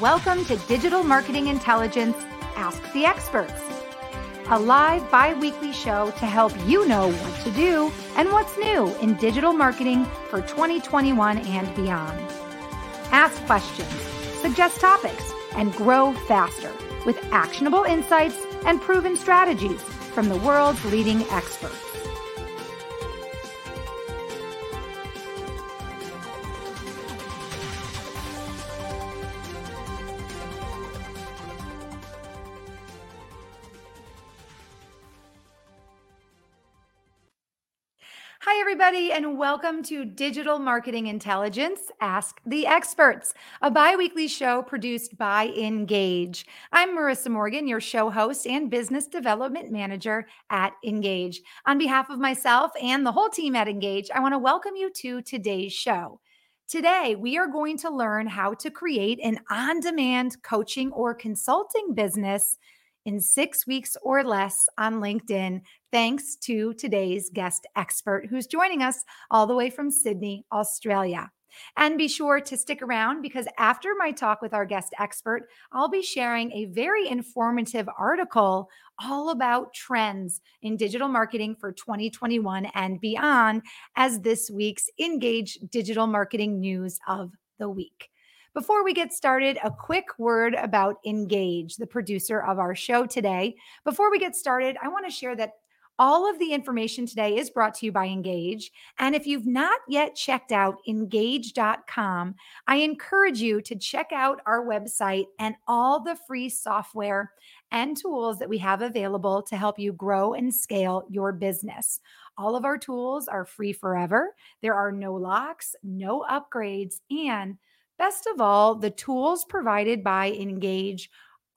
Welcome to Digital Marketing Intelligence Ask the Experts, a live bi weekly show to help you know what to do and what's new in digital marketing for 2021 and beyond. Ask questions, suggest topics, and grow faster with actionable insights and proven strategies from the world's leading experts. Everybody, and welcome to Digital Marketing Intelligence Ask the Experts, a bi weekly show produced by Engage. I'm Marissa Morgan, your show host and business development manager at Engage. On behalf of myself and the whole team at Engage, I want to welcome you to today's show. Today, we are going to learn how to create an on demand coaching or consulting business in six weeks or less on LinkedIn, thanks to today's guest expert who's joining us all the way from Sydney, Australia. And be sure to stick around because after my talk with our guest expert, I'll be sharing a very informative article all about trends in digital marketing for 2021 and beyond as this week's Engage Digital Marketing News of the Week. Before we get started, a quick word about Engage, the producer of our show today. Before we get started, I want to share that all of the information today is brought to you by Engage. And if you've not yet checked out engage.com, I encourage you to check out our website and all the free software and tools that we have available to help you grow and scale your business. All of our tools are free forever. There are no locks, no upgrades, and Best of all, the tools provided by Engage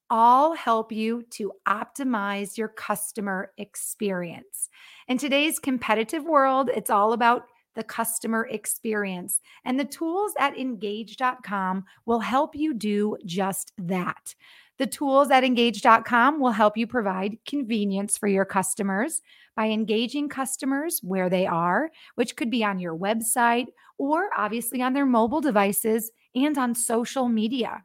all help you to optimize your customer experience. In today's competitive world, it's all about the customer experience. And the tools at engage.com will help you do just that. The tools at engage.com will help you provide convenience for your customers by engaging customers where they are, which could be on your website or obviously on their mobile devices and on social media.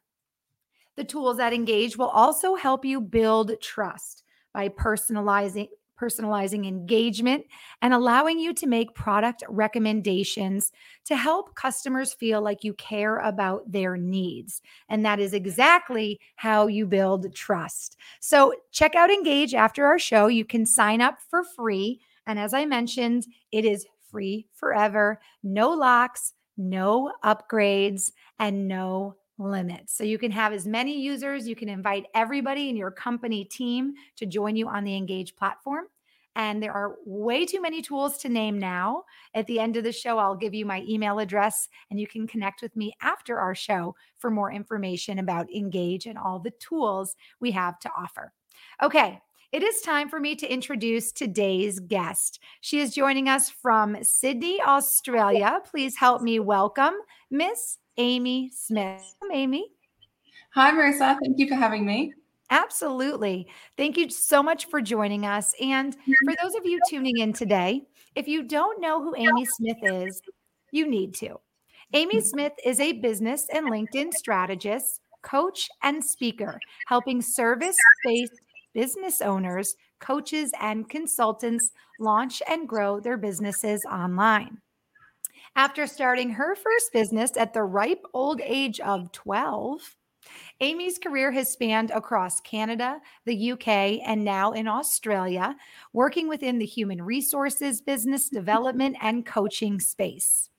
The tools that engage will also help you build trust by personalizing personalizing engagement and allowing you to make product recommendations to help customers feel like you care about their needs. And that is exactly how you build trust. So, check out Engage after our show. You can sign up for free. And as I mentioned, it is free forever, no locks, no upgrades, and no limits. So you can have as many users, you can invite everybody in your company team to join you on the Engage platform. And there are way too many tools to name now. At the end of the show, I'll give you my email address and you can connect with me after our show for more information about Engage and all the tools we have to offer. Okay, it is time for me to introduce today's guest. She is joining us from Sydney, Australia. Please help me welcome Miss Amy Smith. Amy. Hi, Marissa. Thank you for having me. Absolutely. Thank you so much for joining us. And for those of you tuning in today, if you don't know who Amy Smith is, you need to. Amy Smith is a business and LinkedIn strategist, coach, and speaker, helping service based business owners, coaches, and consultants launch and grow their businesses online. After starting her first business at the ripe old age of 12, Amy's career has spanned across Canada, the UK, and now in Australia, working within the human resources, business mm-hmm. development, and coaching space.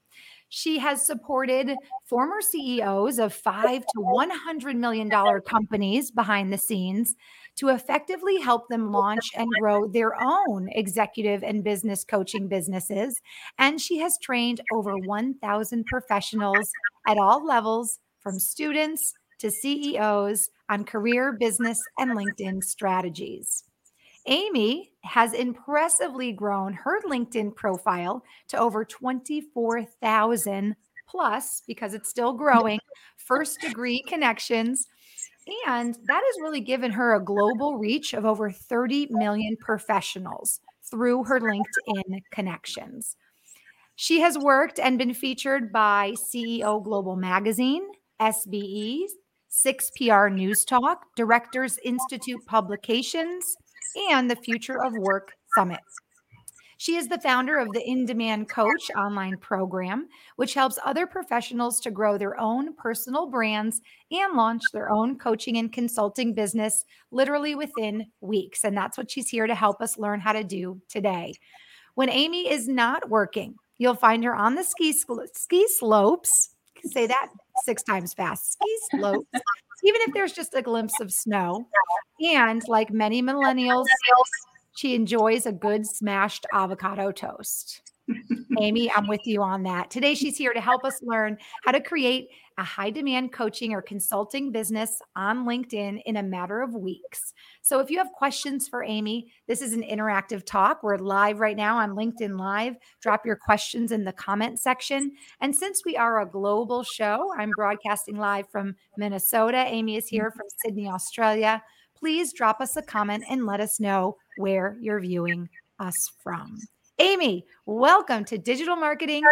She has supported former CEOs of five to $100 million companies behind the scenes to effectively help them launch and grow their own executive and business coaching businesses. And she has trained over 1,000 professionals at all levels, from students to CEOs, on career, business, and LinkedIn strategies. Amy has impressively grown her LinkedIn profile to over 24,000 plus because it's still growing first degree connections. And that has really given her a global reach of over 30 million professionals through her LinkedIn connections. She has worked and been featured by CEO Global Magazine, SBE, 6PR News Talk, Directors Institute Publications, and the Future of Work Summit. She is the founder of the In Demand Coach online program, which helps other professionals to grow their own personal brands and launch their own coaching and consulting business literally within weeks. And that's what she's here to help us learn how to do today. When Amy is not working, you'll find her on the ski, ski slopes. Say that six times fast ski slopes, even if there's just a glimpse of snow. And like many millennials, she enjoys a good smashed avocado toast. Amy, I'm with you on that. Today, she's here to help us learn how to create a high demand coaching or consulting business on LinkedIn in a matter of weeks. So, if you have questions for Amy, this is an interactive talk. We're live right now on LinkedIn Live. Drop your questions in the comment section. And since we are a global show, I'm broadcasting live from Minnesota. Amy is here from Sydney, Australia please drop us a comment and let us know where you're viewing us from. Amy, welcome to Digital Marketing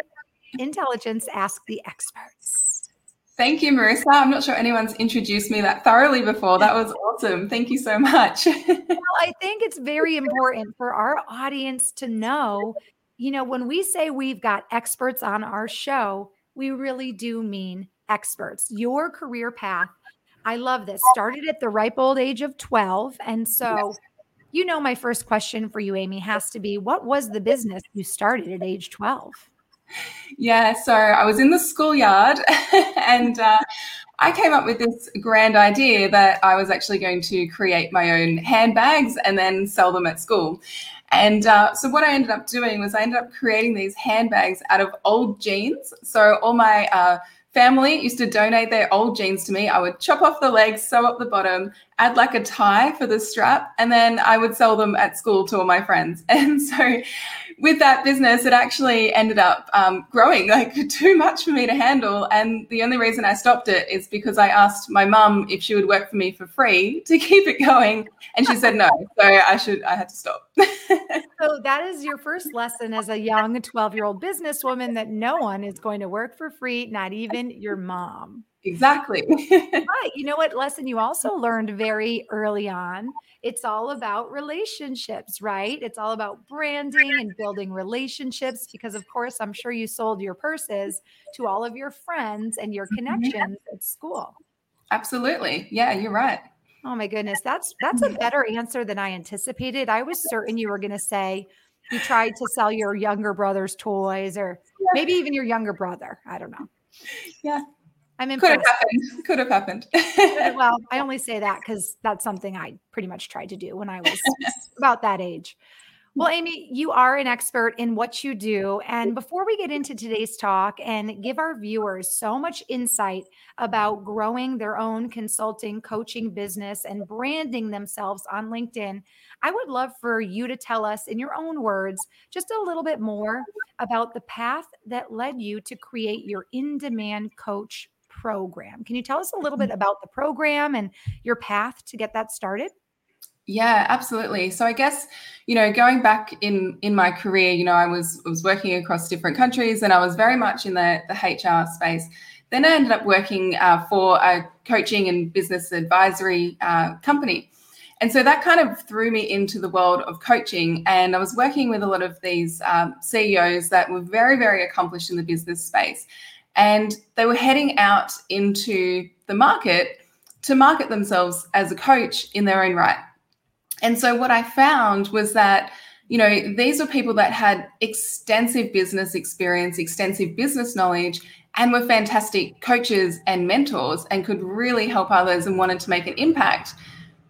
Intelligence Ask the Experts. Thank you, Marissa. I'm not sure anyone's introduced me that thoroughly before. That was awesome. Thank you so much. well, I think it's very important for our audience to know, you know, when we say we've got experts on our show, we really do mean experts. Your career path I love this. Started at the ripe old age of 12. And so. You know, my first question for you, Amy, has to be what was the business you started at age 12? Yeah, so I was in the schoolyard and uh, I came up with this grand idea that I was actually going to create my own handbags and then sell them at school. And uh, so what I ended up doing was I ended up creating these handbags out of old jeans. So all my uh, family used to donate their old jeans to me. I would chop off the legs, sew up the bottom, add like a tie for the strap, and then I would sell them at school to all my friends. And so with that business, it actually ended up um, growing like too much for me to handle. And the only reason I stopped it is because I asked my mum if she would work for me for free to keep it going. And she said no. So I should, I had to stop. so that is your first lesson as a young 12 year old businesswoman that no one is going to work for free, not even your mom. Exactly. right. You know what lesson you also learned very early on? It's all about relationships, right? It's all about branding and building relationships because, of course, I'm sure you sold your purses to all of your friends and your mm-hmm. connections at school. Absolutely. Yeah, you're right. Oh my goodness, that's that's a better answer than I anticipated. I was certain you were going to say you tried to sell your younger brother's toys or maybe even your younger brother. I don't know. Yeah. I'm impressed. Could have happened. Could have happened. well, I only say that because that's something I pretty much tried to do when I was about that age. Well, Amy, you are an expert in what you do. And before we get into today's talk and give our viewers so much insight about growing their own consulting, coaching business and branding themselves on LinkedIn, I would love for you to tell us in your own words just a little bit more about the path that led you to create your in demand coach program. Can you tell us a little bit mm-hmm. about the program and your path to get that started? Yeah, absolutely. So I guess, you know, going back in in my career, you know, I was was working across different countries and I was very much in the the HR space. Then I ended up working uh, for a coaching and business advisory uh, company. And so that kind of threw me into the world of coaching. And I was working with a lot of these um, CEOs that were very, very accomplished in the business space and they were heading out into the market to market themselves as a coach in their own right. And so what I found was that you know these were people that had extensive business experience, extensive business knowledge and were fantastic coaches and mentors and could really help others and wanted to make an impact.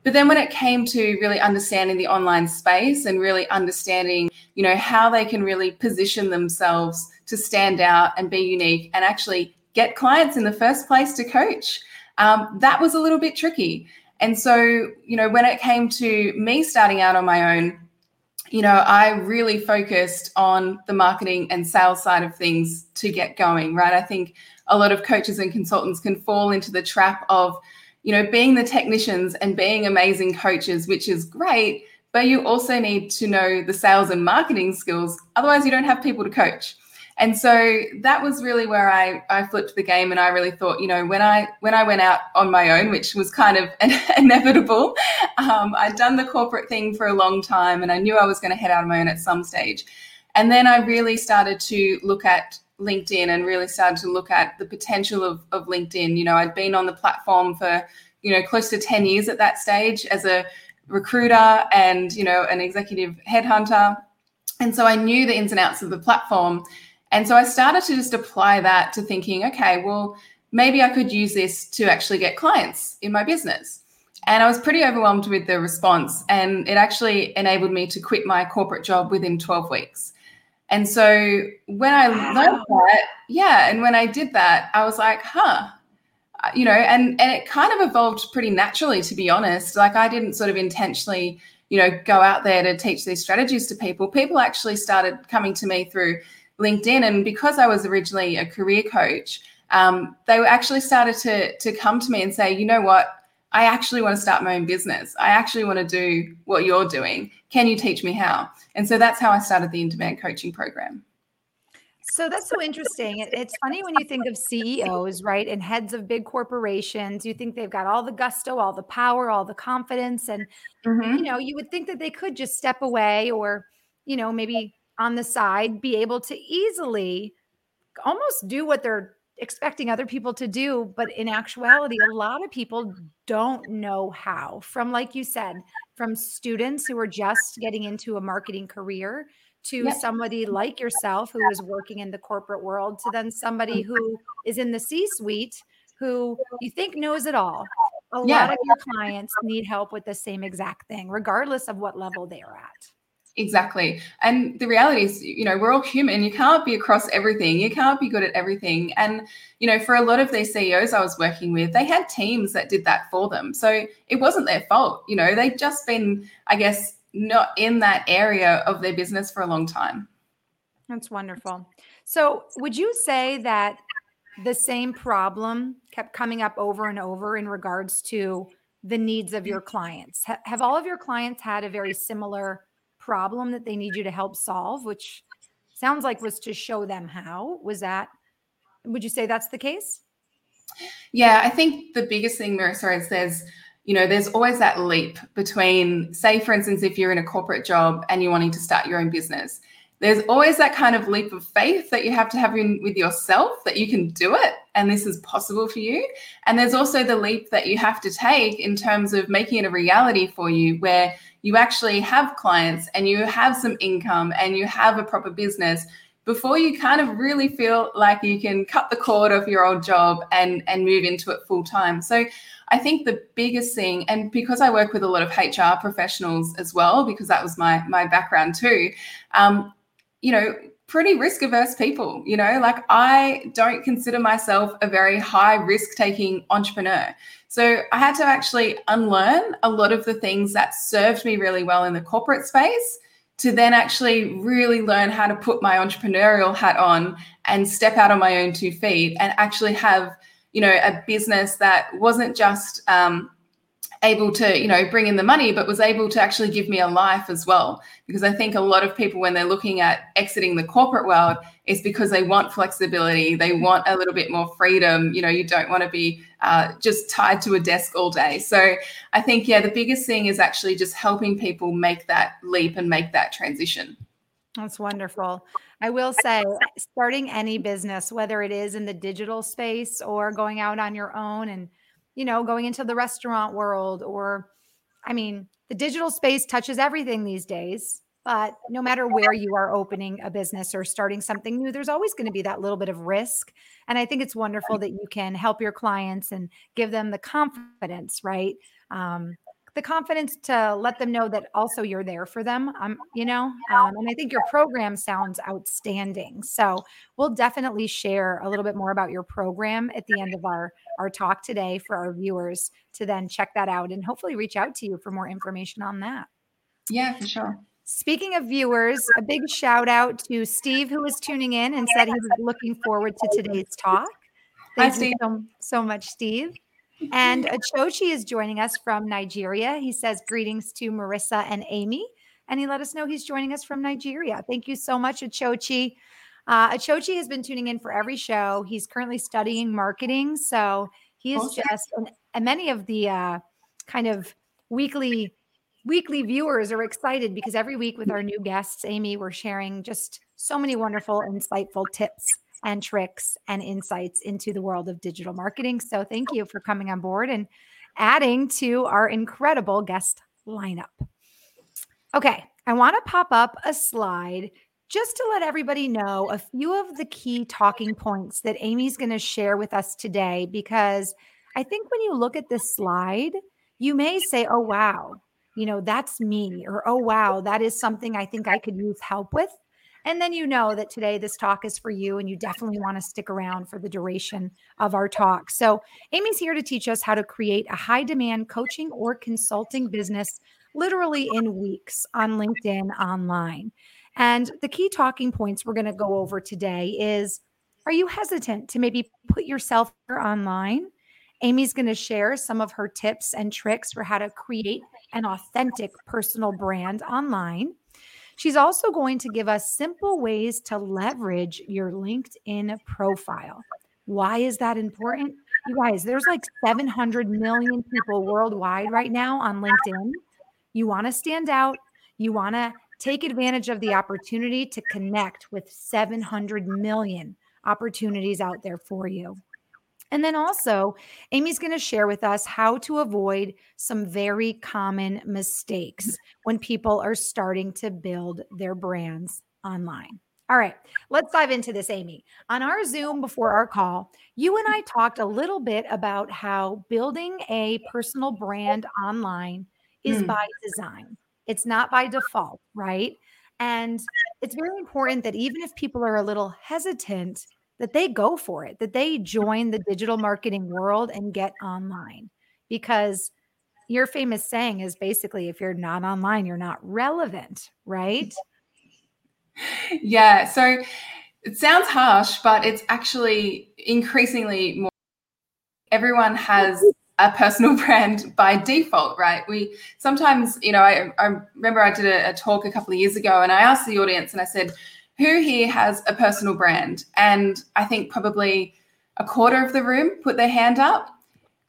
But then when it came to really understanding the online space and really understanding, you know, how they can really position themselves to stand out and be unique and actually get clients in the first place to coach. Um, that was a little bit tricky. And so, you know, when it came to me starting out on my own, you know, I really focused on the marketing and sales side of things to get going, right? I think a lot of coaches and consultants can fall into the trap of, you know, being the technicians and being amazing coaches, which is great, but you also need to know the sales and marketing skills. Otherwise, you don't have people to coach. And so that was really where I, I flipped the game and I really thought, you know, when I when I went out on my own, which was kind of inevitable, um, I'd done the corporate thing for a long time and I knew I was going to head out on my own at some stage. And then I really started to look at LinkedIn and really started to look at the potential of, of LinkedIn. You know, I'd been on the platform for, you know, close to 10 years at that stage as a recruiter and, you know, an executive headhunter. And so I knew the ins and outs of the platform. And so I started to just apply that to thinking, okay, well, maybe I could use this to actually get clients in my business. And I was pretty overwhelmed with the response. And it actually enabled me to quit my corporate job within 12 weeks. And so when I wow. learned that, yeah, and when I did that, I was like, huh, uh, you know, and and it kind of evolved pretty naturally, to be honest. Like I didn't sort of intentionally, you know, go out there to teach these strategies to people. People actually started coming to me through LinkedIn, and because I was originally a career coach, um, they actually started to to come to me and say, you know what, I actually want to start my own business. I actually want to do what you're doing. Can you teach me how? And so that's how I started the in demand coaching program. So that's so interesting. It's funny when you think of CEOs, right, and heads of big corporations. You think they've got all the gusto, all the power, all the confidence, and mm-hmm. you know, you would think that they could just step away, or you know, maybe on the side, be able to easily almost do what they're expecting other people to do. But in actuality, a lot of people don't know how. From like you said, from students who are just getting into a marketing career to yep. somebody like yourself who is working in the corporate world to then somebody mm-hmm. who is in the C suite who you think knows it all. A yeah. lot of your clients need help with the same exact thing, regardless of what level they are at. Exactly. And the reality is, you know, we're all human. You can't be across everything. You can't be good at everything. And, you know, for a lot of these CEOs I was working with, they had teams that did that for them. So it wasn't their fault. You know, they'd just been, I guess, not in that area of their business for a long time. That's wonderful. So, would you say that the same problem kept coming up over and over in regards to the needs of your clients? have all of your clients had a very similar problem that they need you to help solve, which sounds like was to show them how? Was that, would you say that's the case? Yeah, I think the biggest thing, Marissa, is there's you know, there's always that leap between, say, for instance, if you're in a corporate job and you're wanting to start your own business, there's always that kind of leap of faith that you have to have in with yourself that you can do it and this is possible for you. And there's also the leap that you have to take in terms of making it a reality for you where you actually have clients and you have some income and you have a proper business before you kind of really feel like you can cut the cord of your old job and and move into it full time. So I think the biggest thing, and because I work with a lot of HR professionals as well, because that was my my background too, um, you know, pretty risk averse people. You know, like I don't consider myself a very high risk taking entrepreneur. So I had to actually unlearn a lot of the things that served me really well in the corporate space to then actually really learn how to put my entrepreneurial hat on and step out on my own two feet and actually have you know a business that wasn't just um, able to you know bring in the money but was able to actually give me a life as well. Because i think a lot of people when they're looking at exiting the corporate world is because they want flexibility they want a little bit more freedom. You know you don't want to be uh, just tied to a desk all day. So i think yeah the biggest thing is actually just helping people make that leap and make that transition. That's wonderful. I will say, starting any business, whether it is in the digital space or going out on your own and, you know, going into the restaurant world, or, I mean, the digital space touches everything these days. But no matter where you are opening a business or starting something new, there's always going to be that little bit of risk. And I think it's wonderful that you can help your clients and give them the confidence, right? Um, the confidence to let them know that also you're there for them. Um, you know, um, and I think your program sounds outstanding. So we'll definitely share a little bit more about your program at the end of our our talk today for our viewers to then check that out and hopefully reach out to you for more information on that. Yeah, for sure. Speaking of viewers, a big shout out to Steve who was tuning in and said he was looking forward to today's talk. Thank Hi, Steve. so, so much, Steve. And Achochi is joining us from Nigeria. He says greetings to Marissa and Amy. And he let us know he's joining us from Nigeria. Thank you so much, Achochi. Uh, Achochi has been tuning in for every show. He's currently studying marketing. So he is just, and, and, many of the uh, kind of weekly weekly viewers are excited because every week with our new guests, Amy, we're sharing just so many wonderful, insightful tips and tricks and insights into the world of digital marketing. So thank you for coming on board and adding to our incredible guest lineup. Okay, I want to pop up a slide just to let everybody know a few of the key talking points that Amy's going to share with us today because I think when you look at this slide, you may say, oh, wow, you know, that's me, or oh, wow, that is something I think I could use help with. And then you know that today this talk is for you, and you definitely want to stick around for the duration of our talk. So, Amy's here to teach us how to create a high demand coaching or consulting business literally in weeks on LinkedIn online. And the key talking points we're going to go over today is Are you hesitant to maybe put yourself online? Amy's going to share some of her tips and tricks for how to create an authentic personal brand online. She's also going to give us simple ways to leverage your LinkedIn profile. Why is that important? You guys, there's like 700 million people worldwide right now on LinkedIn. You want to stand out, you want to take advantage of the opportunity to connect with 700 million opportunities out there for you. And then also, Amy's going to share with us how to avoid some very common mistakes when people are starting to build their brands online. All right, let's dive into this, Amy. On our Zoom before our call, you and I talked a little bit about how building a personal brand online is mm. by design, it's not by default, right? And it's very important that even if people are a little hesitant, that they go for it, that they join the digital marketing world and get online. Because your famous saying is basically if you're not online, you're not relevant, right? Yeah. So it sounds harsh, but it's actually increasingly more. Everyone has a personal brand by default, right? We sometimes, you know, I, I remember I did a, a talk a couple of years ago and I asked the audience and I said, who here has a personal brand? And I think probably a quarter of the room put their hand up,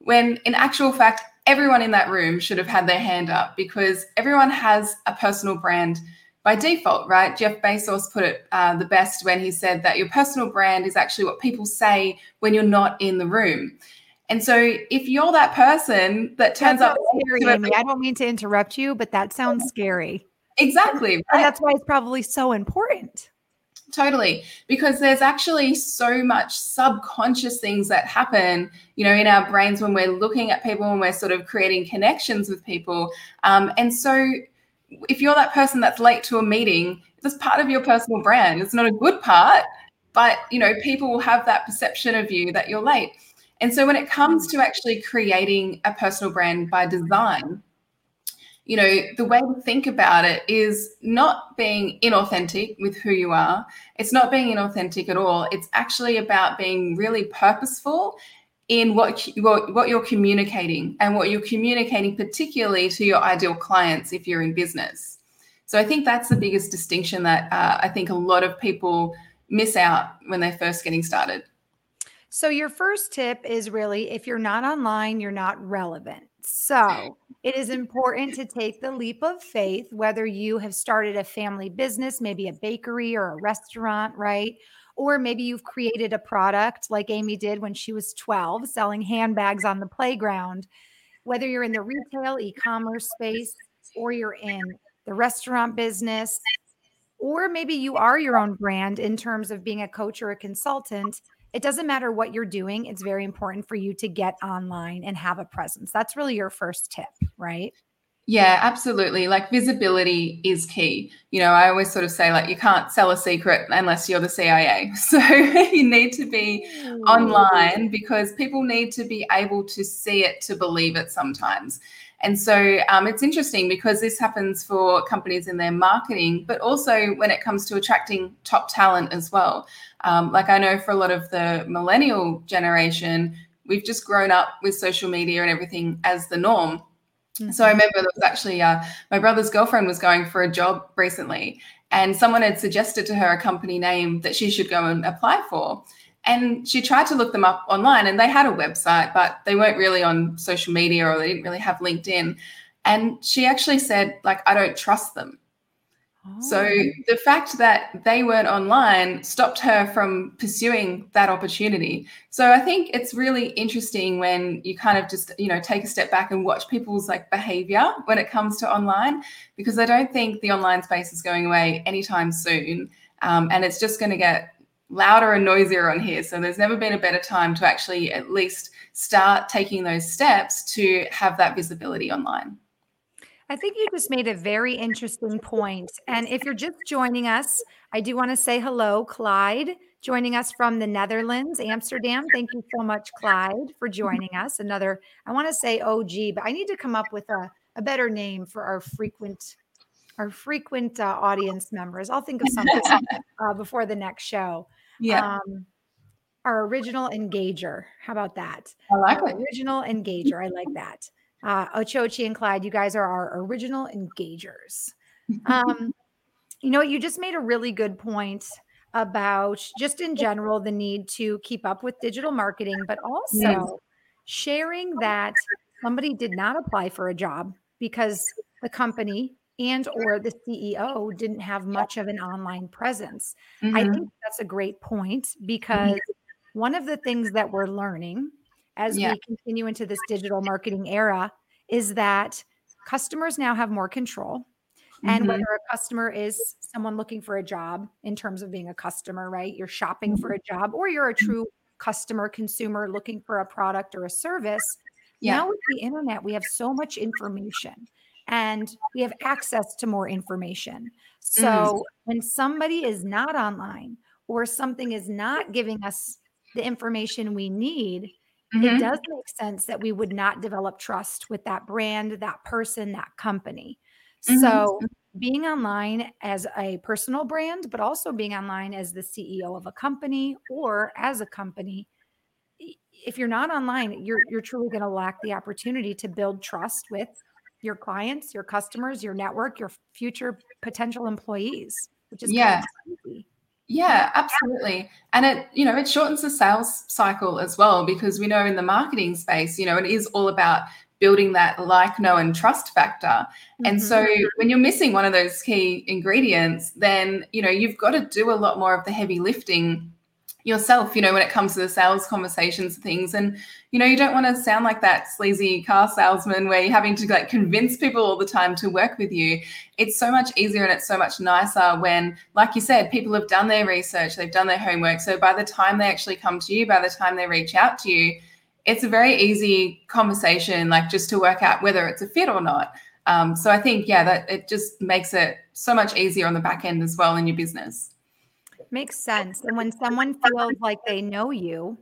when in actual fact, everyone in that room should have had their hand up because everyone has a personal brand by default, right? Jeff Bezos put it uh, the best when he said that your personal brand is actually what people say when you're not in the room. And so if you're that person that turns up, scary, Amy. I don't mean to interrupt you, but that sounds scary. Exactly. Right? And that's why it's probably so important. Totally. Because there's actually so much subconscious things that happen, you know, in our brains when we're looking at people and we're sort of creating connections with people. Um, and so if you're that person that's late to a meeting, that's part of your personal brand. It's not a good part, but you know, people will have that perception of you that you're late. And so when it comes to actually creating a personal brand by design, you know, the way to think about it is not being inauthentic with who you are. It's not being inauthentic at all. It's actually about being really purposeful in what, what, what you're communicating and what you're communicating, particularly to your ideal clients if you're in business. So I think that's the biggest distinction that uh, I think a lot of people miss out when they're first getting started. So, your first tip is really if you're not online, you're not relevant. So, it is important to take the leap of faith, whether you have started a family business, maybe a bakery or a restaurant, right? Or maybe you've created a product like Amy did when she was 12, selling handbags on the playground. Whether you're in the retail, e commerce space, or you're in the restaurant business, or maybe you are your own brand in terms of being a coach or a consultant it doesn't matter what you're doing. It's very important for you to get online and have a presence. That's really your first tip, right? Yeah, absolutely. Like visibility is key. You know, I always sort of say, like, you can't sell a secret unless you're the CIA. So you need to be online because people need to be able to see it to believe it sometimes. And so um, it's interesting because this happens for companies in their marketing, but also when it comes to attracting top talent as well. Um, like I know for a lot of the millennial generation, we've just grown up with social media and everything as the norm. Mm-hmm. So I remember there was actually uh, my brother's girlfriend was going for a job recently, and someone had suggested to her a company name that she should go and apply for. And she tried to look them up online and they had a website, but they weren't really on social media or they didn't really have LinkedIn. And she actually said, like, I don't trust them. So oh. the fact that they weren't online stopped her from pursuing that opportunity. So I think it's really interesting when you kind of just, you know, take a step back and watch people's like behavior when it comes to online, because I don't think the online space is going away anytime soon. Um, and it's just going to get louder and noisier on here. So there's never been a better time to actually at least start taking those steps to have that visibility online. I think you just made a very interesting point. And if you're just joining us, I do want to say hello, Clyde, joining us from the Netherlands, Amsterdam. Thank you so much, Clyde, for joining us. Another, I want to say OG, but I need to come up with a, a better name for our frequent our frequent uh, audience members. I'll think of something uh, before the next show. Yeah. Um, our original engager. How about that? I like our it. Original engager. I like that uh, Ochochi and Clyde, you guys are our original engagers. Um, you know, you just made a really good point about just in general the need to keep up with digital marketing, but also yes. sharing that somebody did not apply for a job because the company and or the CEO didn't have much of an online presence. Mm-hmm. I think that's a great point because mm-hmm. one of the things that we're learning as yeah. we continue into this digital marketing era is that customers now have more control. Mm-hmm. And whether a customer is someone looking for a job in terms of being a customer, right? You're shopping mm-hmm. for a job, or you're a mm-hmm. true customer consumer looking for a product or a service. Yeah. Now with the internet, we have so much information and we have access to more information. So mm-hmm. when somebody is not online or something is not giving us the information we need, mm-hmm. it does make sense that we would not develop trust with that brand, that person, that company. Mm-hmm. So being online as a personal brand, but also being online as the CEO of a company or as a company, if you're not online, you're you're truly going to lack the opportunity to build trust with your clients, your customers, your network, your future potential employees, which is yeah. Of yeah, absolutely. And it, you know, it shortens the sales cycle as well because we know in the marketing space, you know, it is all about building that like, know, and trust factor. Mm-hmm. And so when you're missing one of those key ingredients, then, you know, you've got to do a lot more of the heavy lifting yourself, you know, when it comes to the sales conversations things. And, you know, you don't want to sound like that sleazy car salesman where you're having to like convince people all the time to work with you. It's so much easier and it's so much nicer when, like you said, people have done their research, they've done their homework. So by the time they actually come to you, by the time they reach out to you, it's a very easy conversation, like just to work out whether it's a fit or not. Um, so I think, yeah, that it just makes it so much easier on the back end as well in your business. Makes sense. And when someone feels like they know you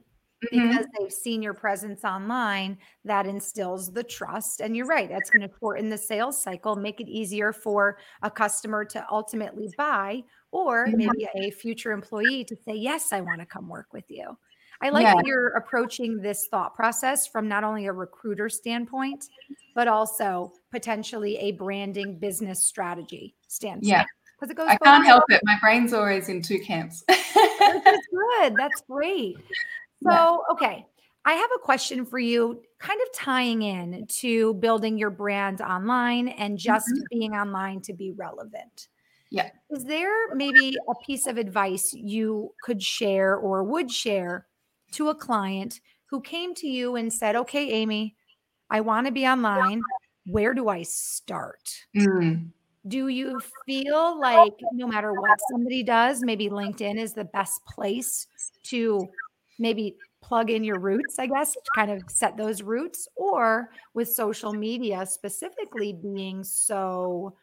mm-hmm. because they've seen your presence online, that instills the trust. And you're right, that's going to shorten the sales cycle, make it easier for a customer to ultimately buy, or mm-hmm. maybe a future employee to say, Yes, I want to come work with you. I like yeah. that you're approaching this thought process from not only a recruiter standpoint, but also potentially a branding business strategy standpoint. Yeah because it goes. I can't help it. My brain's always in two camps. That's good. That's great. So, okay. I have a question for you, kind of tying in to building your brand online and just mm-hmm. being online to be relevant. Yeah. Is there maybe a piece of advice you could share or would share to a client who came to you and said, Okay, Amy, I want to be online. Where do I start? Mm do you feel like no matter what somebody does, maybe LinkedIn is the best place to maybe plug in your roots, I guess, to kind of set those roots? Or with social media specifically being so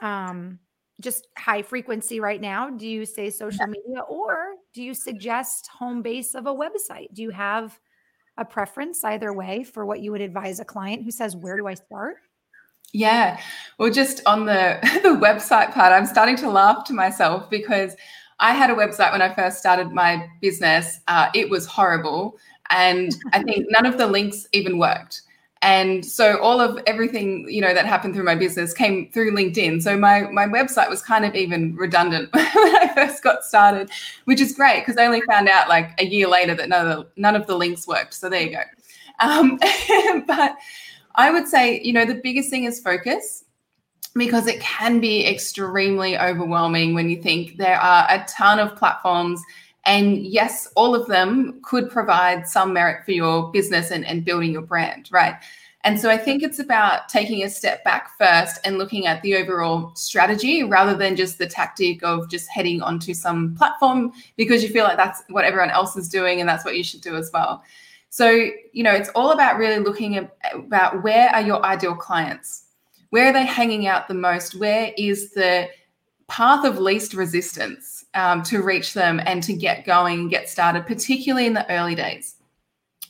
um, just high frequency right now, do you say social media or do you suggest home base of a website? Do you have a preference either way for what you would advise a client who says, Where do I start? Yeah. Well, just on the, the website part, I'm starting to laugh to myself because I had a website when I first started my business. Uh, it was horrible. And I think none of the links even worked. and so all of everything you know that happened through my business came through linkedin so my my website was kind of even redundant when i first got started which is great because i only found out like a year later that none of the, none of the links worked so there you go um, but i would say you know the biggest thing is focus because it can be extremely overwhelming when you think there are a ton of platforms and yes, all of them could provide some merit for your business and, and building your brand, right? And so I think it's about taking a step back first and looking at the overall strategy rather than just the tactic of just heading onto some platform because you feel like that's what everyone else is doing and that's what you should do as well. So, you know, it's all about really looking at about where are your ideal clients? Where are they hanging out the most? Where is the path of least resistance? um, to reach them and to get going get started, particularly in the early days.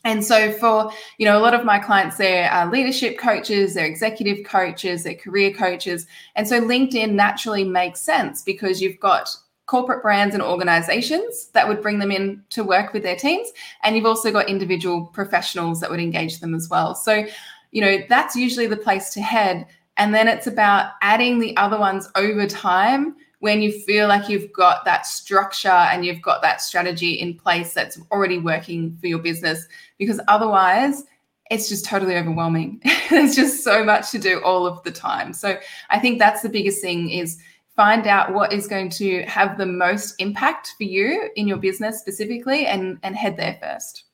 And so, for you know, a lot of my clients, they're uh, leadership coaches, they're executive coaches, they're career coaches, and so LinkedIn naturally makes sense because you've got corporate brands and organizations that would bring them in to work with their teams, and you've also got individual professionals that would engage them as well. So, you know, that's usually the place to head, and then it's about adding the other ones over time when you feel like you've got that structure and you've got that strategy in place that's already working for your business. Because otherwise it's just totally overwhelming. There's just so much to do all of the time. So i think that's the biggest thing is find out what is going to have the most impact for you in your business specifically and and head there first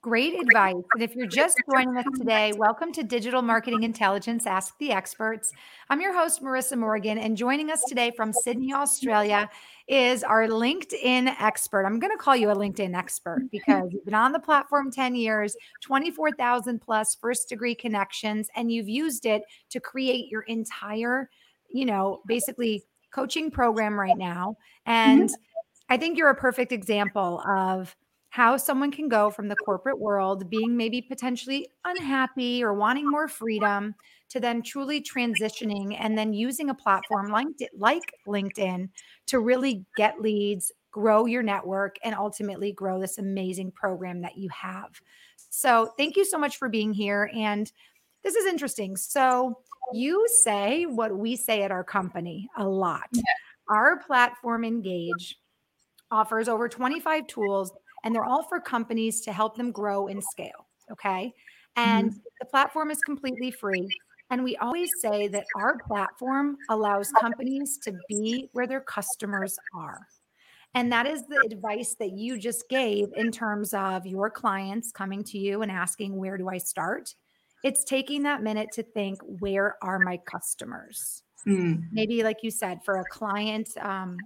Great advice. And if you're just joining us today, welcome to Digital Marketing Intelligence Ask the Experts. I'm your host, Marissa Morgan, and joining us today from Sydney, Australia is our LinkedIn expert. I'm going to call you a LinkedIn expert because you've been on the platform 10 years, 24,000 plus first degree connections, and you've used it to create your entire, you know, basically coaching program right now. And mm-hmm. I think you're a perfect example of how someone can go from the corporate world being maybe potentially unhappy or wanting more freedom to then truly transitioning and then using a platform like, like LinkedIn to really get leads, grow your network, and ultimately grow this amazing program that you have. So, thank you so much for being here. And this is interesting. So, you say what we say at our company a lot. Yeah. Our platform, Engage, offers over 25 tools and they're all for companies to help them grow and scale. Okay. And mm-hmm. the platform is completely free. And we always say that our platform allows companies to be where their customers are. And that is the advice that you just gave in terms of your clients coming to you and asking, Where do I start? It's taking that minute to think, Where are my customers? Mm. Maybe, like you said, for a client, um,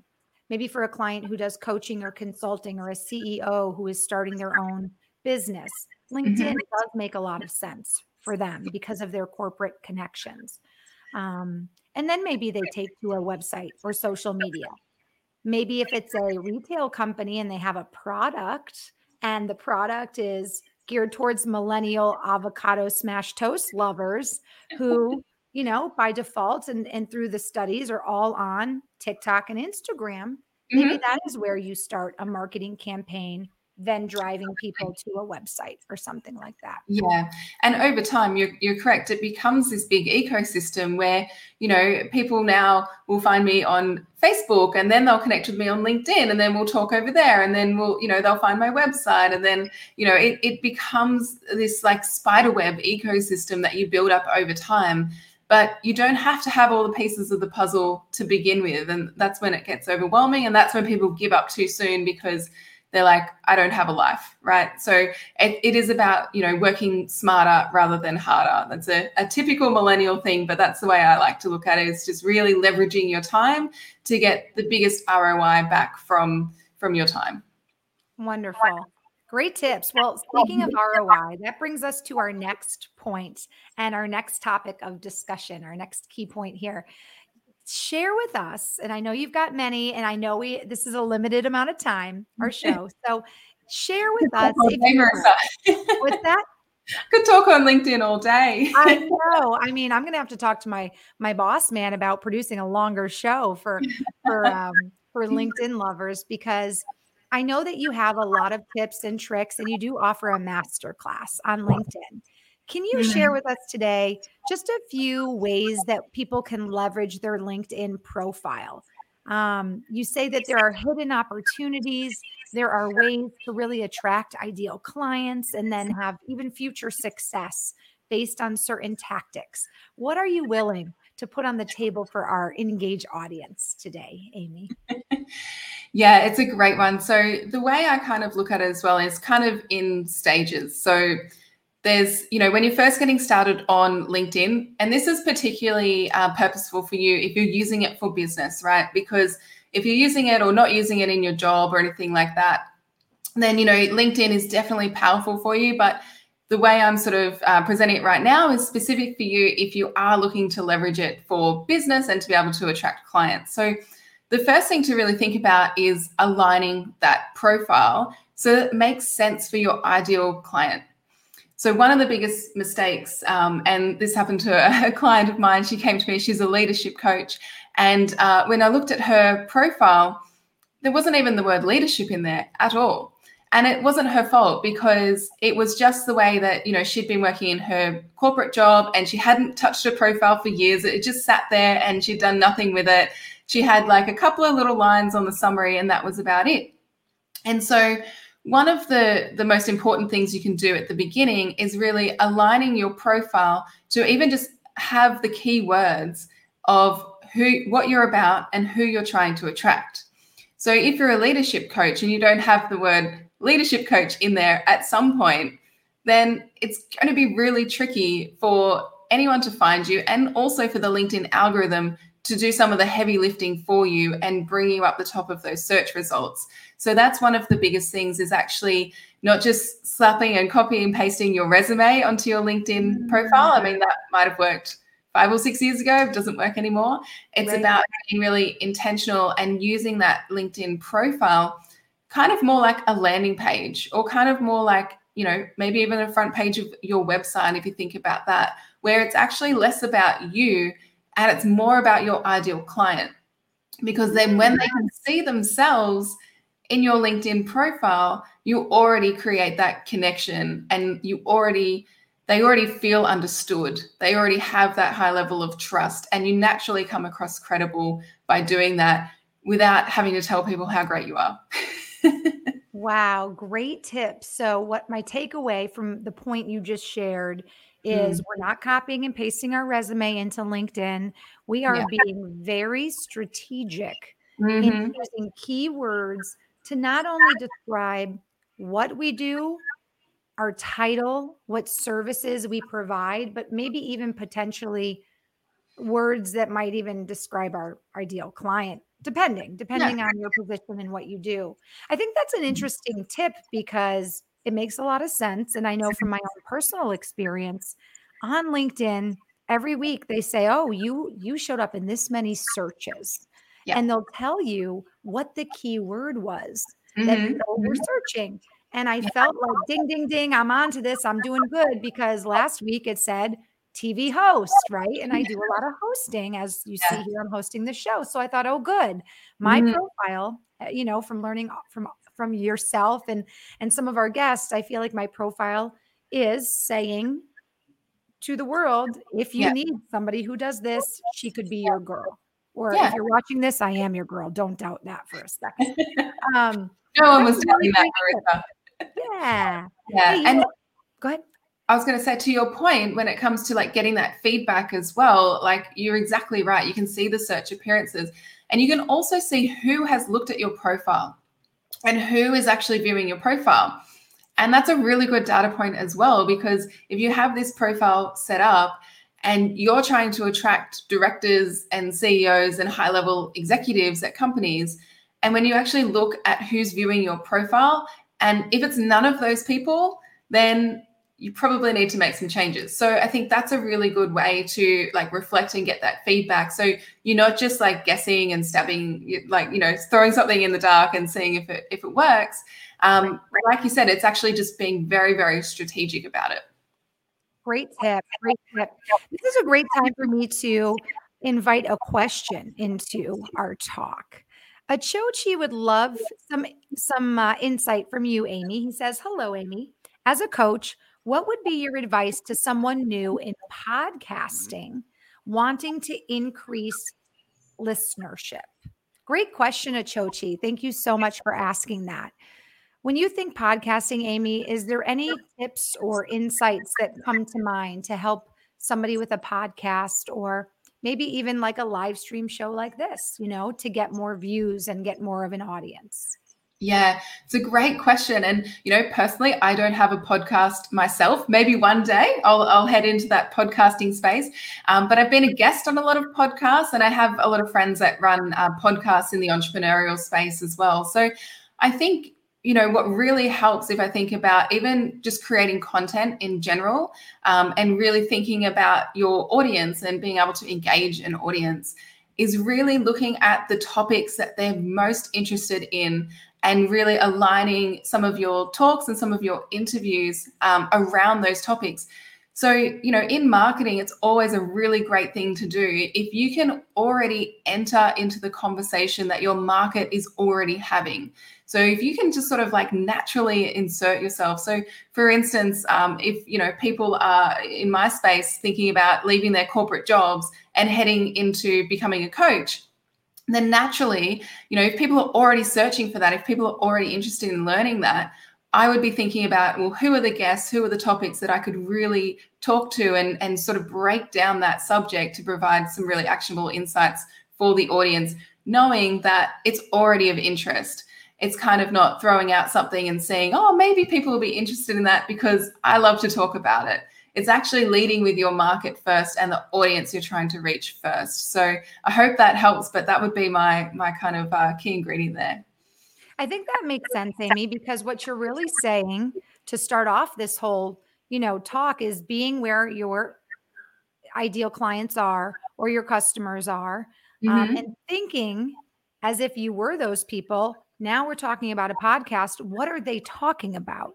maybe for a client who does coaching or consulting or a CEO who is starting their own business. LinkedIn mm-hmm. does make a lot of sense for them because of their corporate connections. Um, and then maybe they take to a website or social media. Maybe if it's a retail company and they have a product and the product is geared towards millennial avocado smash toast lovers who you know, by default and, and through the studies are all on TikTok and Instagram. Maybe mm-hmm. that is where you start a marketing campaign then driving people to a website or something like that. Yeah. And over time, you're, you're correct. It becomes this big ecosystem where, you know, people now will find me on Facebook and then they'll connect with me on LinkedIn and then we'll talk over there and then we'll, you know, they'll find my website and then, you know, it, it becomes this like spider web ecosystem that you build up over time but you don't have to have all the pieces of the puzzle to begin with and that's when it gets overwhelming and that's when people give up too soon because they're like i don't have a life right so it, it is about you know working smarter rather than harder that's a, a typical millennial thing but that's the way i like to look at it. is just really leveraging your time to get the biggest roi back from from your time wonderful Great tips. Well, speaking of ROI, that brings us to our next point and our next topic of discussion, our next key point here. Share with us, and I know you've got many, and I know we this is a limited amount of time, our show. So share with us. What's that? Could talk on LinkedIn all day. I know. I mean, I'm gonna have to talk to my my boss man about producing a longer show for for um, for LinkedIn lovers because I know that you have a lot of tips and tricks and you do offer a master class on LinkedIn. Can you mm-hmm. share with us today just a few ways that people can leverage their LinkedIn profile? Um, you say that there are hidden opportunities, there are ways to really attract ideal clients and then have even future success based on certain tactics. What are you willing to put on the table for our engaged audience today, Amy? yeah, it's a great one. So, the way I kind of look at it as well is kind of in stages. So, there's, you know, when you're first getting started on LinkedIn, and this is particularly uh, purposeful for you if you're using it for business, right? Because if you're using it or not using it in your job or anything like that, then, you know, LinkedIn is definitely powerful for you. But the way I'm sort of uh, presenting it right now is specific for you if you are looking to leverage it for business and to be able to attract clients. So, the first thing to really think about is aligning that profile so that it makes sense for your ideal client. So, one of the biggest mistakes, um, and this happened to a, client of mine, she came to me, she's a leadership coach. And uh, when I looked at her profile, there wasn't even the word leadership in there at all. And it wasn't her fault because it was just the way that, you know, she'd been working in her corporate job and she hadn't touched her profile for years. It just sat there and she'd done nothing with it. She had like a couple of little lines on the summary and that was about it. And so, one of the the most important things you can do at the beginning is really aligning your profile to even just have the keywords of who what you're about and who you're trying to attract so if you're a leadership coach and you don't have the word leadership coach in there at some point then it's going to be really tricky for anyone to find you and also for the linkedin algorithm to do some of the heavy lifting for you and bring you up the top of those search results. So that's one of the biggest things is actually not just slapping and copying and pasting your resume onto your LinkedIn mm. profile. I mean, that might have worked five or six years ago, it doesn't work anymore. It's right. about being really intentional and using that LinkedIn profile kind of more like a landing page or kind of more like, you know, maybe even a front page of your website if you think about that, where it's actually less about you and it's more about your ideal client. Because then when they can see themselves in your LinkedIn profile, you already create that connection and you already they already feel understood. They already have that high level of trust and you naturally come across credible by doing that without having to tell people how great you are. wow, great tips. So what my takeaway from the point you just shared is mm. we're not copying and pasting our resume into LinkedIn. We are yeah. being very strategic mm-hmm. in using keywords to not only describe what we do, our title, what services we provide, but maybe even potentially words that might even describe our ideal client depending depending yeah. on your position and what you do i think that's an mm-hmm. interesting tip because it makes a lot of sense. And I know from my own personal experience on LinkedIn, every week they say, "Oh, you you showed up in this many searches," yeah. and they'll tell you what the key word was mm-hmm. that people were mm-hmm. searching. And I felt like, ding, ding, ding, I'm on to this. I'm doing good because last week it said TV host, right? And I do a lot of hosting, as you yeah. see here. I'm hosting the show, so I thought, oh, good. My mm-hmm. profile, eh, you know, from learning from from yourself and and some of our guests i feel like my profile is saying to the world if you yeah. need somebody who does this she could be your girl or yeah. if you're watching this i am your girl don't doubt that for a second um no one was telling that yeah yeah hey, and go ahead I was going to say to your point, when it comes to like getting that feedback as well, like you're exactly right. You can see the search appearances and you can also see who has looked at your profile and who is actually viewing your profile. And that's a really good data point as well, because if you have this profile set up and you're trying to attract directors and CEOs and high level executives at companies, and when you actually look at who's viewing your profile, and if it's none of those people, then you probably need to make some changes. So I think that's a really good way to like reflect and get that feedback. So you're not just like guessing and stabbing, like you know, throwing something in the dark and seeing if it if it works. Um, like you said, it's actually just being very very strategic about it. Great tip. Great tip. This is a great time for me to invite a question into our talk. Achochi would love some some uh, insight from you, Amy. He says, "Hello, Amy. As a coach." what would be your advice to someone new in podcasting wanting to increase listenership? Great question, Achochi. Thank you so much for asking that. When you think podcasting, Amy, is there any tips or insights that come to mind to help somebody with a podcast or maybe even like a live stream show like this, you know, to get more views and get more of an audience? Yeah, it's a great question. And, you know, personally, I don't have a podcast myself. Maybe one day I'll, I'll head into that podcasting space. Um, but I've been a guest on a lot of podcasts and I have a lot of friends that run uh, podcasts in the entrepreneurial space as well. So I think, you know, what really helps if I think about even just creating content in general um, and really thinking about your audience and being able to engage an audience is really looking at the topics that they're most interested in and really aligning some of your talks and some of your interviews um, around those topics. So, you know, in marketing, it's always a really great thing to do if you can already enter into the conversation that your market is already having. So, if you can just sort of like naturally insert yourself. So, for instance, um, if, you know, people are in my space thinking about leaving their corporate jobs and heading into becoming a coach, then naturally, you know, if people are already searching for that, if people are already interested in learning that, I would be thinking about, well, who are the guests? Who are the topics that I could really talk to and, and sort of break down that subject to provide some really actionable insights for the audience, knowing that it's already of interest. It's kind of not throwing out something and saying, oh, maybe people will be interested in that because I love to talk about it it's actually leading with your market first and the audience you're trying to reach first. So I hope that helps, but that would be my my kind of uh, key ingredient there. I think that makes sense, Amy, because what you're really saying to start off this whole, you know, talk is being where your ideal clients are or your customers are, um, mm-hmm. um, and thinking as if you were those people. Now we're talking about a podcast. What are they talking about?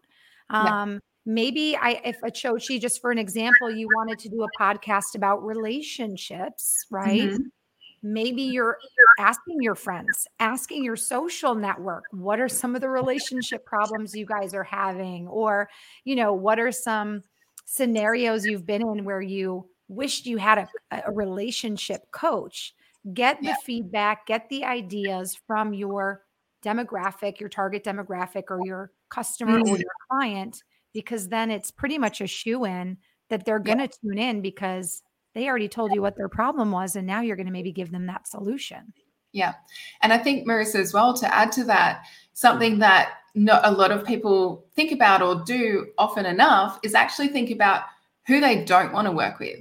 Um, yeah maybe I, if Achochi, just for an example, you wanted to do a podcast about relationships, right? Mm-hmm. Maybe you're asking your friends, asking your social network, what are some of the relationship problems you guys are having? Or, you know, what are some scenarios you've been in where you wished you had a, a relationship coach? Get the yeah. feedback, get the ideas from your demographic, your target demographic, or your customer mm-hmm. or your client because then it's pretty much a shoe in that they're going to tune in because they already told you what their problem was and now you're going to maybe give them that solution. Yeah. And I think Marissa as well to add to that something that not a lot of people think about or do often enough is actually think about who they don't want to work with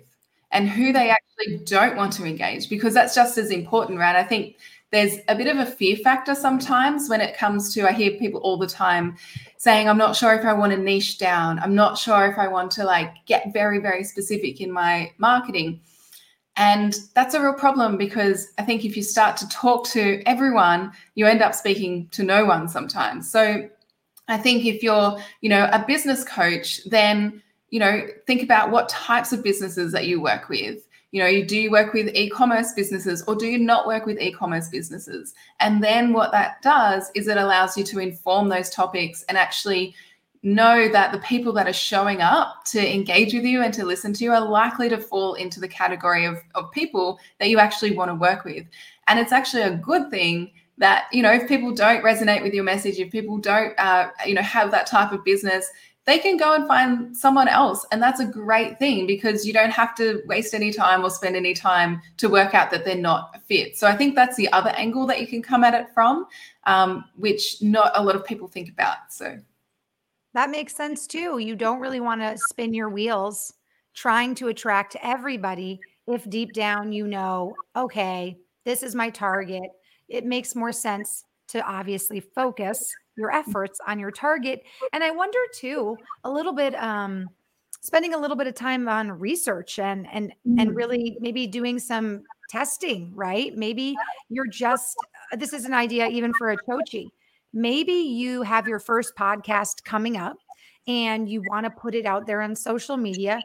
and who they actually don't want to engage because that's just as important, right? I think there's a bit of a fear factor sometimes when it comes to, I hear people all the time saying, I'm not sure if I want to niche down. I'm not sure if I want to like get very, very specific in my marketing. And that's a real problem because I think if you start to talk to everyone, you end up speaking to no one sometimes. So I think if you're, you know, a business coach, then, you know, think about what types of businesses that you work with you know do you work with e-commerce businesses or do you not work with e-commerce businesses? And then what that does is it allows you to inform those topics and actually know that the people that are showing up to engage with you and to listen to you are likely to fall into the category of, of people that you actually want to work with. And it's actually a good thing that you know if people don't resonate with your message if people don't uh, you know have that type of business they can go and find someone else. And that's a great thing because you don't have to waste any time or spend any time to work out that they're not fit. So I think that's the other angle that you can come at it from, um, which not a lot of people think about. So that makes sense too. You don't really want to spin your wheels trying to attract everybody if deep down you know, okay, this is my target. It makes more sense to obviously focus your efforts on your target. And I wonder too, a little bit, um, spending a little bit of time on research and and mm-hmm. and really maybe doing some testing, right? Maybe you're just uh, this is an idea even for Achochi. Maybe you have your first podcast coming up and you want to put it out there on social media.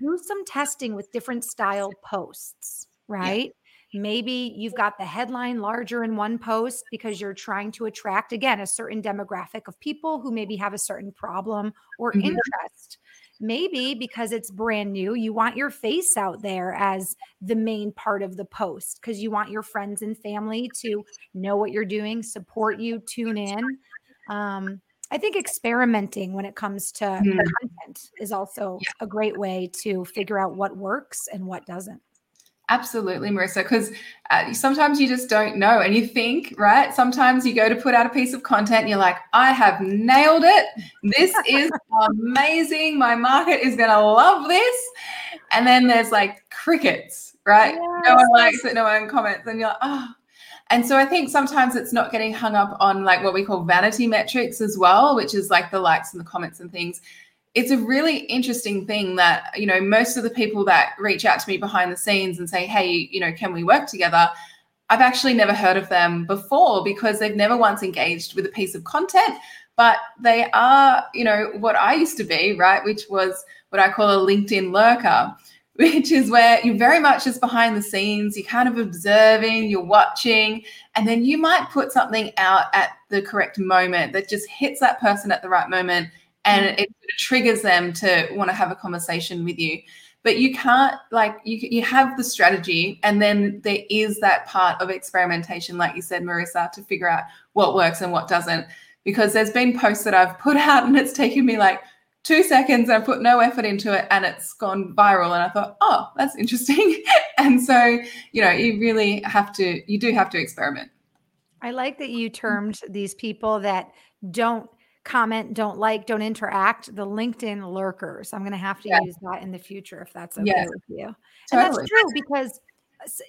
Do some testing with different style posts, right? Maybe you've got the headline larger in one post because you're trying to attract, again, a certain demographic of people who maybe have a certain problem or mm-hmm. interest. maybe because it's brand new, you want your face out there as the main part of the post because you want your friends and family to know what you're doing, support you, tune in. Um, I think experimenting when it comes to mm. content is also yeah. a great way to figure out what works and what doesn't. Absolutely, Marissa, because uh, sometimes you just don't know. And you think, right? Sometimes you go to put out a piece of content and you're like, I have nailed it. This is amazing. My market is going to love this. And then there's like crickets, right? Yes. No one likes it, no one comments. And you're like, oh, and so I think sometimes it's not getting hung up on like what we call vanity metrics as well, which is like the likes and the comments and things. It's a really interesting thing that, you know, most of the people that reach out to me behind the scenes and say, hey, you know, can we work together? I've actually never heard of them before because they've never once engaged with a piece of content, but they are, you know, what I used to be, right? Which was what I call a LinkedIn lurker which is where you're very much just behind the scenes, you're kind of observing, you're watching, and then you might put something out at the correct moment that just hits that person at the right moment and mm. it triggers them to want to have a conversation with you. But you can't like you you have the strategy and then there is that part of experimentation like you said Marissa to figure out what works and what doesn't because there's been posts that I've put out and it's taken me like two seconds and I put no effort into it and it's gone viral. And I thought, oh, that's interesting. and so, you know, you really have to, you do have to experiment. I like that you termed these people that don't comment, don't like, don't interact, the LinkedIn lurkers. I'm going to have to yeah. use that in the future if that's okay yes. with you. And that's true because,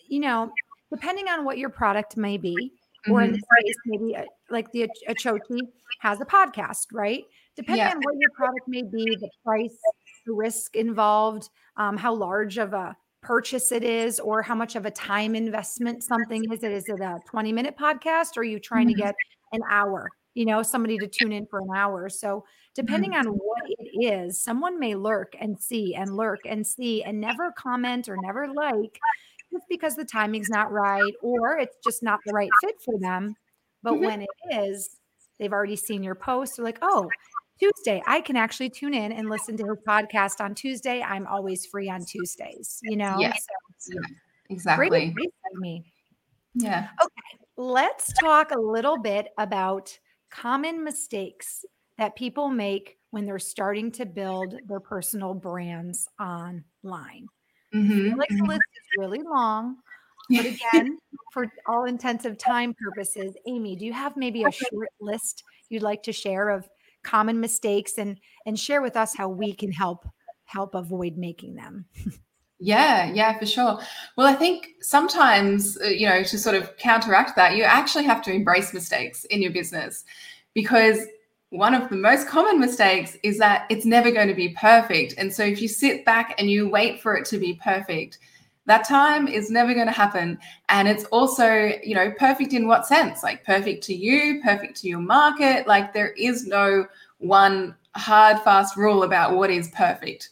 you know, depending on what your product may be, or mm-hmm. in this case, maybe a, like the Achochi has a podcast, right? depending yeah. on what your product may be, the price, the risk involved, um, how large of a purchase it is, or how much of a time investment something is. It is it a 20 minute podcast, or are you trying mm-hmm. to get an hour? You know, somebody to tune in for an hour. So, depending mm-hmm. on what it is, someone may lurk and see and lurk and see and never comment or never like just because the timing's not right or it's just not the right fit for them. But mm-hmm. when it is, they've already seen your post. They're like, oh, Tuesday. I can actually tune in and listen to his podcast on Tuesday. I'm always free on Tuesdays, you know? Yes. So, yeah, exactly. Great me. Yeah. Okay. Let's talk a little bit about common mistakes that people make when they're starting to build their personal brands online. Mm-hmm. like the mm-hmm. list is really long. But again, for all intensive time purposes, Amy, do you have maybe a short list you'd like to share of common mistakes and and share with us how we can help help avoid making them yeah yeah for sure. Well i think sometimes uh, you know to sort of counteract that you actually have to embrace mistakes in your business because one of the most common mistakes is that it's never going to be perfect. And so if you sit back and you wait for it to be perfect that time is never going to happen. And it's also you know perfect in what sense? Like perfect to you perfect to your market. Like there is no one hard fast rule about what is perfect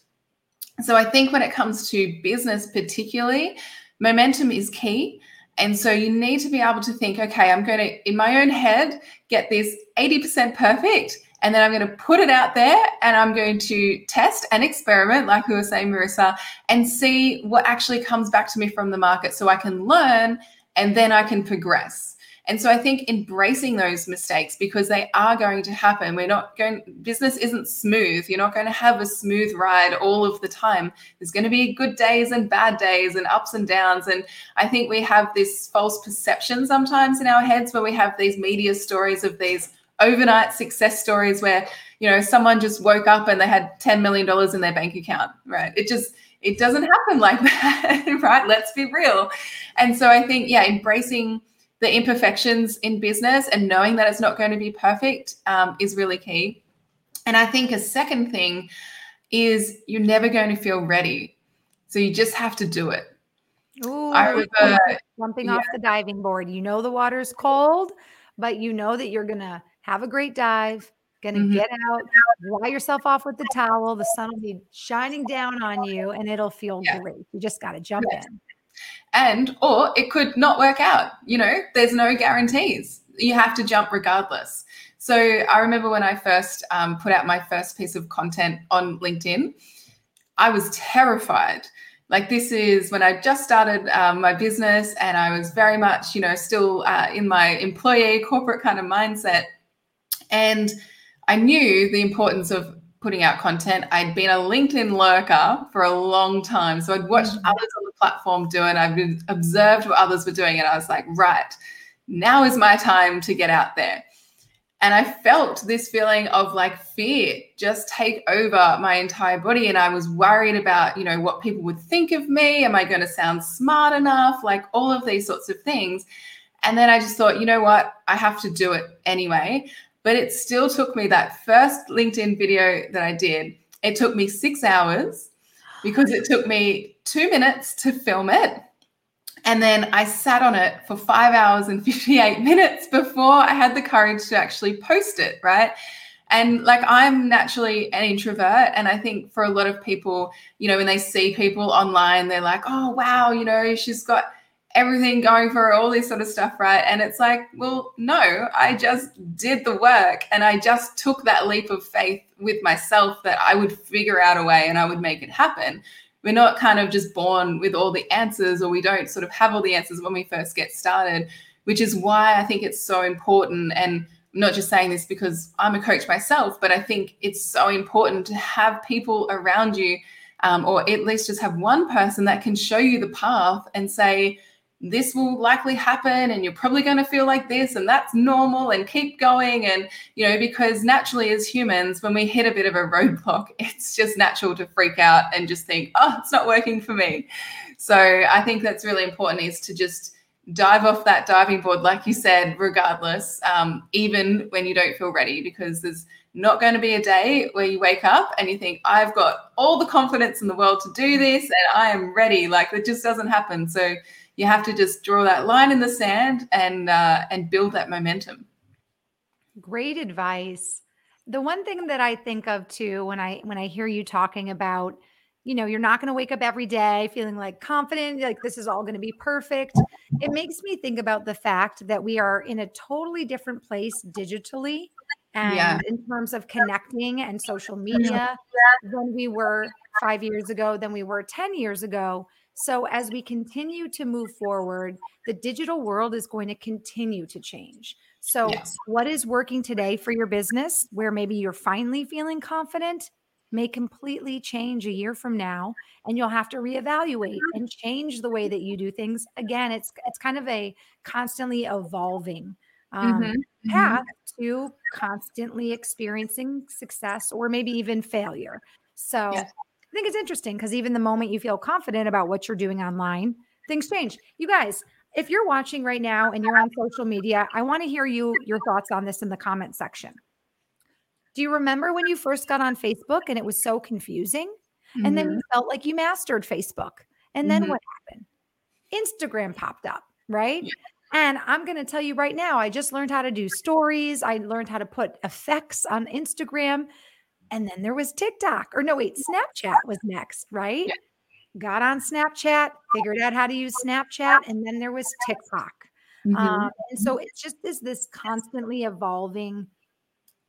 so i think when it comes to business particularly momentum is key and so you need to be able to think okay i'm going to in my own head get this 80% perfect and then I'm going to put it out there and I'm going to test and experiment, like we were saying, Marissa, and see what actually comes back to me from the market so I can learn and then I can progress. And so I think embracing those mistakes because they are going to happen. We're not going, business isn't smooth. You're not going to have a smooth ride all of the time. There's going to be good days and bad days and ups and downs. And I think we have this false perception sometimes in our heads where we have these media stories of these overnight success stories where you know someone just woke up and they had 10 million dollars in their bank account right it just it doesn't happen like that right let's be real and so i think yeah embracing the imperfections in business and knowing that it's not going to be perfect um, is really key and i think a second thing is you're never going to feel ready so you just have to do it Ooh, I remember, jumping yeah. off the diving board you know the water's cold but you know that you're gonna have a great dive, gonna mm-hmm. get out, dry yourself off with the towel. The sun will be shining down on you and it'll feel yeah. great. You just got to jump in. And, or it could not work out. You know, there's no guarantees. you have to jump regardless. So I remember when I first um, put out my first piece of content on LinkedIn, I was terrified. Like this is when I just started um, my business, and I was very much, you know, still uh, in my employee corporate kind of mindset, and I knew the importance of putting out content. I'd been a LinkedIn lurker for a long time. So I'd watched mm-hmm. others on the platform do it. I've observed what others were doing. And I was like, right, now is my time to get out there. And I felt this feeling of like fear just take over my entire body. And I was worried about, you know, what people would think of me. Am I going to sound smart enough? Like all of these sorts of things. And then I just thought, you know what? I have to do it anyway. But it still took me that first LinkedIn video that I did, it took me six hours because it took me two minutes to film it. And then I sat on it for five hours and 58 minutes before I had the courage to actually post it, right? And like I'm naturally an introvert. And I think for a lot of people, you know, when they see people online, they're like, oh, wow, you know, she's got everything going for her, all this sort of stuff, right? And it's like, well, no, I just did the work and I just took that leap of faith with myself that I would figure out a way and I would make it happen. We're not kind of just born with all the answers or we don't sort of have all the answers when we first get started, which is why I think it's so important. And I'm not just saying this because I'm a coach myself, but I think it's so important to have people around you. Um, or at least just have one person that can show you the path and say, this will likely happen and you're probably going to feel like this and that's normal and keep going and you know because naturally as humans when we hit a bit of a roadblock it's just natural to freak out and just think oh it's not working for me. So i think that's really important is to just dive off that diving board like you said regardless um, even when you don't feel ready because there's not going to be a day where you wake up and you think i've got all the confidence in the world to do this and i am ready. Like it just doesn't happen. So you have to just draw that line in the sand and uh, and build that momentum. Great advice. The one thing that i think of too when i when i hear you talking about you know you're not going to wake up every day feeling like confident like this is all going to be perfect it makes me think about the fact that we are in a totally different place digitally and yeah. in terms of connecting and social media than we were five years ago than we were 10 years ago so, as we continue to move forward, the digital world is going to continue to change. So, yes. what is working today for your business, where maybe you're finally feeling confident, may completely change a year from now, and you'll have to reevaluate and change the way that you do things. Again, it's it's kind of a constantly evolving um, mm-hmm. mm-hmm. path to constantly experiencing success or maybe even failure. So. Yes I think it's interesting because even the moment you feel confident about what you're doing online, things change. You guys, if you're watching right now and you're on social media, I want to hear you your thoughts on this in the comment section. Do you remember when you first got on Facebook and it was so confusing? Mm-hmm. And then you mm-hmm. felt like you mastered Facebook. And then mm-hmm. what happened? Instagram popped up, right? Yeah. And I'm going to tell you right now, I just learned how to do stories. I learned how to put effects on Instagram. And then there was TikTok, or no, wait, Snapchat was next, right? Yeah. Got on Snapchat, figured out how to use Snapchat, and then there was TikTok. Mm-hmm. Um, and so it just is this constantly evolving,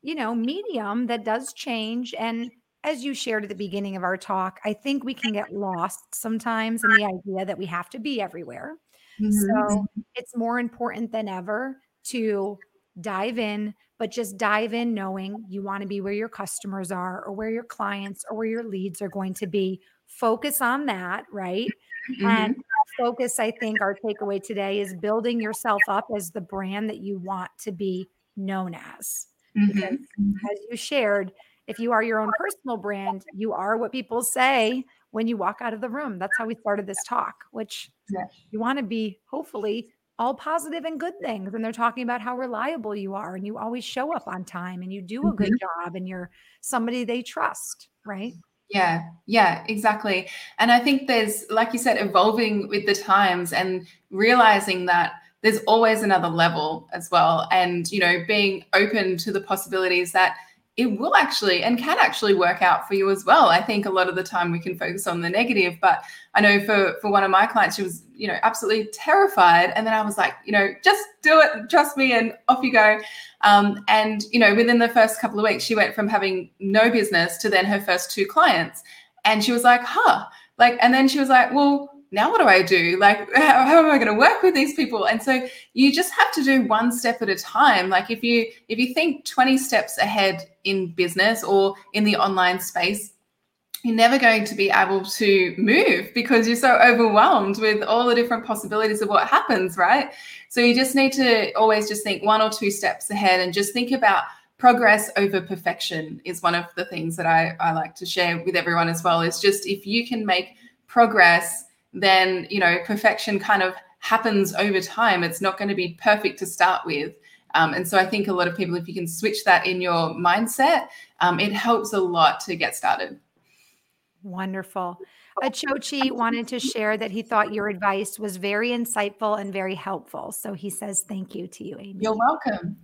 you know, medium that does change. And as you shared at the beginning of our talk, I think we can get lost sometimes in the idea that we have to be everywhere. Mm-hmm. So it's more important than ever to dive in, but just dive in knowing you want to be where your customers are or where your clients or where your leads are going to be. Focus on that, right? Mm-hmm. And focus, I think our takeaway today is building yourself up as the brand that you want to be known as. Mm-hmm. Because mm-hmm. as you shared, if you are your own personal brand, you are what people say when you walk out of the room. That's how we started this talk, which yeah. you want to be hopefully all positive and good things and they're talking about how reliable you are and you always show up on time and you do a good mm-hmm. job and you're somebody they trust right yeah yeah exactly and i think there's like you said evolving with the times and realizing that there's always another level as well and you know being open to the possibilities that it will actually and can actually work out for you as well. I think a lot of the time we can focus on the negative, but I know for for one of my clients, she was you know absolutely terrified, and then I was like, you know, just do it, trust me, and off you go. Um, and you know, within the first couple of weeks, she went from having no business to then her first two clients, and she was like, huh, like, and then she was like, well now what do I do? Like, how, how am I going to work with these people? And so you just have to do one step at a time. Like if you if you think 20 steps ahead in business or in the online space, you're never going to be able to move because you're so overwhelmed with all the different possibilities of what happens, right? So you just need to always just think one or two steps ahead and just think about progress over perfection is one of the things that I, I like to share with everyone as well. Is just if you can make progress then you know perfection kind of happens over time. It's not going to be perfect to start with. Um, and so I think a lot of people, if you can switch that in your mindset, um, it helps a lot to get started. Wonderful. Achochi wanted to share that he thought your advice was very insightful and very helpful. So he says thank you to you, Amy. You're welcome.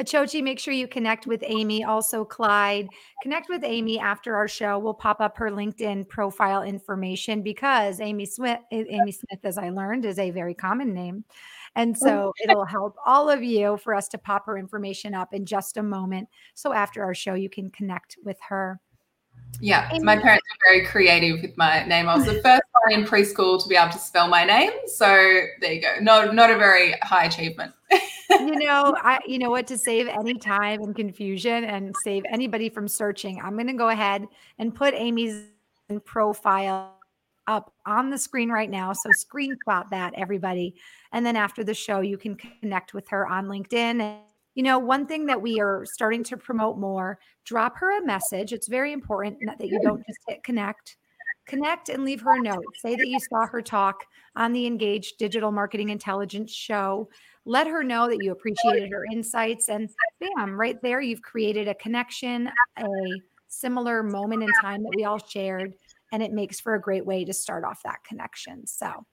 Achochi, make sure you connect with Amy. Also, Clyde, connect with Amy after our show. We'll pop up her LinkedIn profile information because Amy Smith, Amy Smith, as I learned, is a very common name. And so it'll help all of you for us to pop her information up in just a moment. So after our show, you can connect with her. Yeah, my parents are very creative with my name. I was the first one in preschool to be able to spell my name. So there you go. Not not a very high achievement. you know, I you know what to save any time and confusion and save anybody from searching. I'm going to go ahead and put Amy's profile up on the screen right now. So screenshot that everybody. And then after the show you can connect with her on LinkedIn and you know, one thing that we are starting to promote more, drop her a message. It's very important that you don't just hit connect. Connect and leave her a note. Say that you saw her talk on the Engaged Digital Marketing Intelligence show. Let her know that you appreciated her insights. And bam, right there, you've created a connection, a similar moment in time that we all shared. And it makes for a great way to start off that connection. So,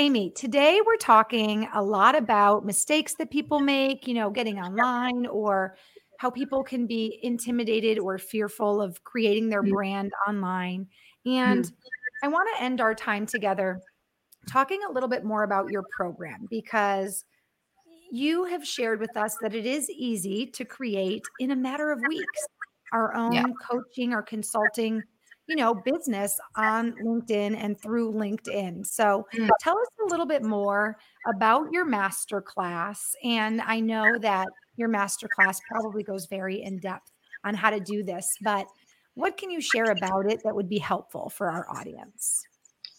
Amy, today we're talking a lot about mistakes that people make, you know, getting online or how people can be intimidated or fearful of creating their mm-hmm. brand online. And mm-hmm. I want to end our time together talking a little bit more about your program because you have shared with us that it is easy to create in a matter of weeks our own yeah. coaching or consulting you know, business on LinkedIn and through LinkedIn. So mm. tell us a little bit more about your masterclass. And I know that your masterclass probably goes very in depth on how to do this, but what can you share about it that would be helpful for our audience?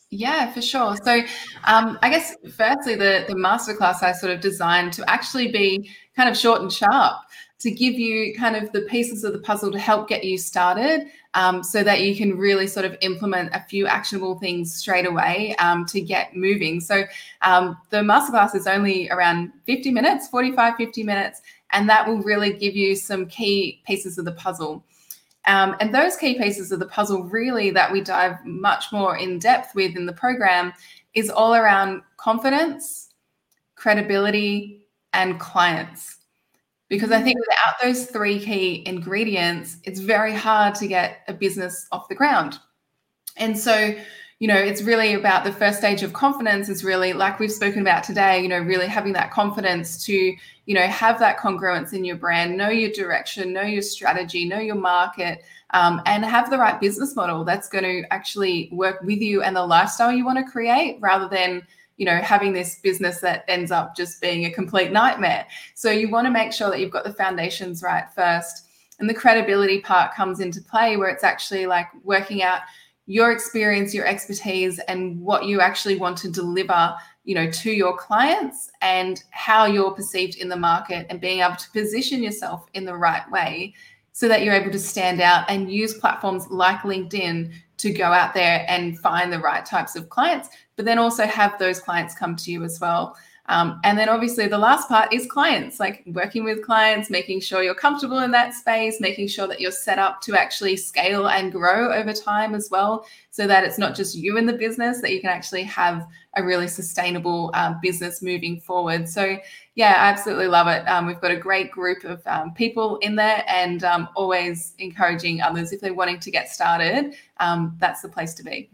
Yeah, for sure. So, um, I guess firstly, the the masterclass I sort of designed to actually be kind of short and sharp to give you kind of the pieces of the puzzle to help get you started um, so that you can really sort of implement a few actionable things straight away um, to get moving. So um, the masterclass is only around 50 minutes, 45, 50 minutes, and that will really give you some key pieces of the puzzle. Um, and those key pieces of the puzzle, really, that we dive much more in depth with in the program, is all around confidence, credibility, and clients because I think without those three key ingredients, it's very hard to get a business off the ground. And so, you know, it's really about the first stage of confidence is really like we've spoken about today, you know, really having that confidence to, you know, have that congruence in your brand, know your direction, know your strategy, know your market, um, and have the right business model that's going to actually work with you and the lifestyle you want to create rather than, you know having this business that ends up just being a complete nightmare. So you want to make sure that you've got the foundations right first and the credibility part comes into play where it's actually like working out your experience your expertise and what you actually want to deliver you know to your clients and how you're perceived in the market and being able to position yourself in the right way so that you're able to stand out and use platforms like LinkedIn to go out there and find the right types of clients, but then also have those clients come to you as well. Um, and then obviously the last part is clients, like working with clients, making sure you're comfortable in that space, making sure that you're set up to actually scale and grow over time as well, so that it's not just you in the business, that you can actually have a really sustainable um, business moving forward. So, yeah, I absolutely love it. Um, we've got a great group of um, people in there and um, always encouraging others if they're wanting to get started, um, that's the place to be.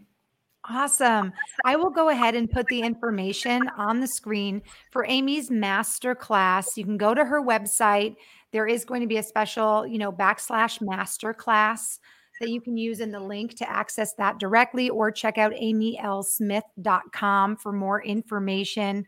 Awesome. I will go ahead and put the information on the screen for Amy's master class. You can go to her website. There is going to be a special, you know, backslash master class that you can use in the link to access that directly or check out amylsmith.com for more information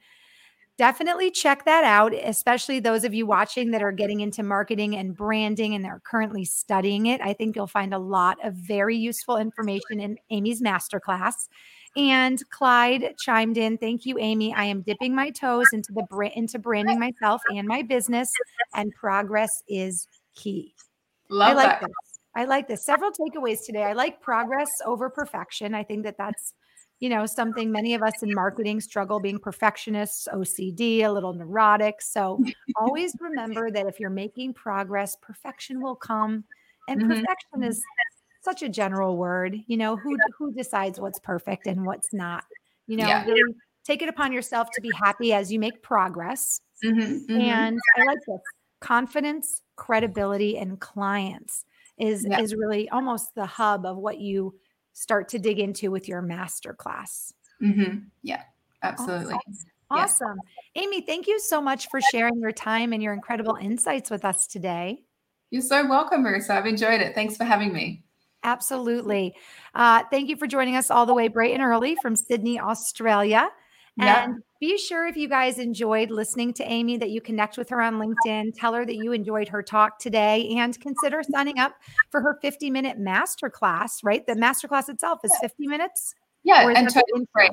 definitely check that out, especially those of you watching that are getting into marketing and branding and they're currently studying it. I think you'll find a lot of very useful information in Amy's masterclass. And Clyde chimed in, "Thank you, Amy. I am dipping my toes into the into branding myself and my business, and progress is key." Love I like that. this. I like this. Several takeaways today. I like progress over perfection. I think that that's you know, something many of us in marketing struggle being perfectionists, OCD, a little neurotic. So always remember that if you're making progress, perfection will come. And mm-hmm. perfection is such a general word. You know, who who decides what's perfect and what's not? You know, yeah. really take it upon yourself to be happy as you make progress. Mm-hmm, mm-hmm. And I like this confidence, credibility, and clients is yeah. is really almost the hub of what you start to dig into with your master class. Mm-hmm. Yeah, absolutely. Awesome. awesome. Amy, thank you so much for sharing your time and your incredible insights with us today. You're so welcome, Marissa. I've enjoyed it. Thanks for having me. Absolutely. Uh, thank you for joining us all the way bright and early from Sydney, Australia. And be sure if you guys enjoyed listening to Amy that you connect with her on LinkedIn, tell her that you enjoyed her talk today, and consider signing up for her 50 minute masterclass, right? The masterclass itself is 50 minutes. Yeah, and totally free.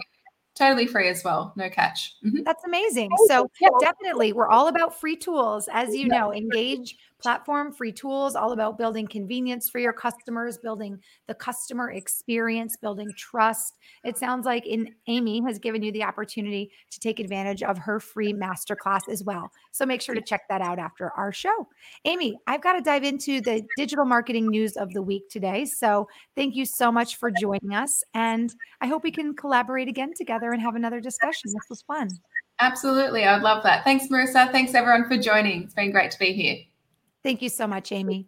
Totally free as well. No catch. Mm-hmm. That's amazing. So, definitely, we're all about free tools. As you know, engage platform, free tools, all about building convenience for your customers, building the customer experience, building trust. It sounds like in Amy has given you the opportunity to take advantage of her free masterclass as well. So make sure to check that out after our show. Amy, I've got to dive into the digital marketing news of the week today. So thank you so much for joining us. And I hope we can collaborate again together and have another discussion. This was fun. Absolutely. I'd love that. Thanks, Marissa. Thanks, everyone, for joining. It's been great to be here. Thank you so much, Amy.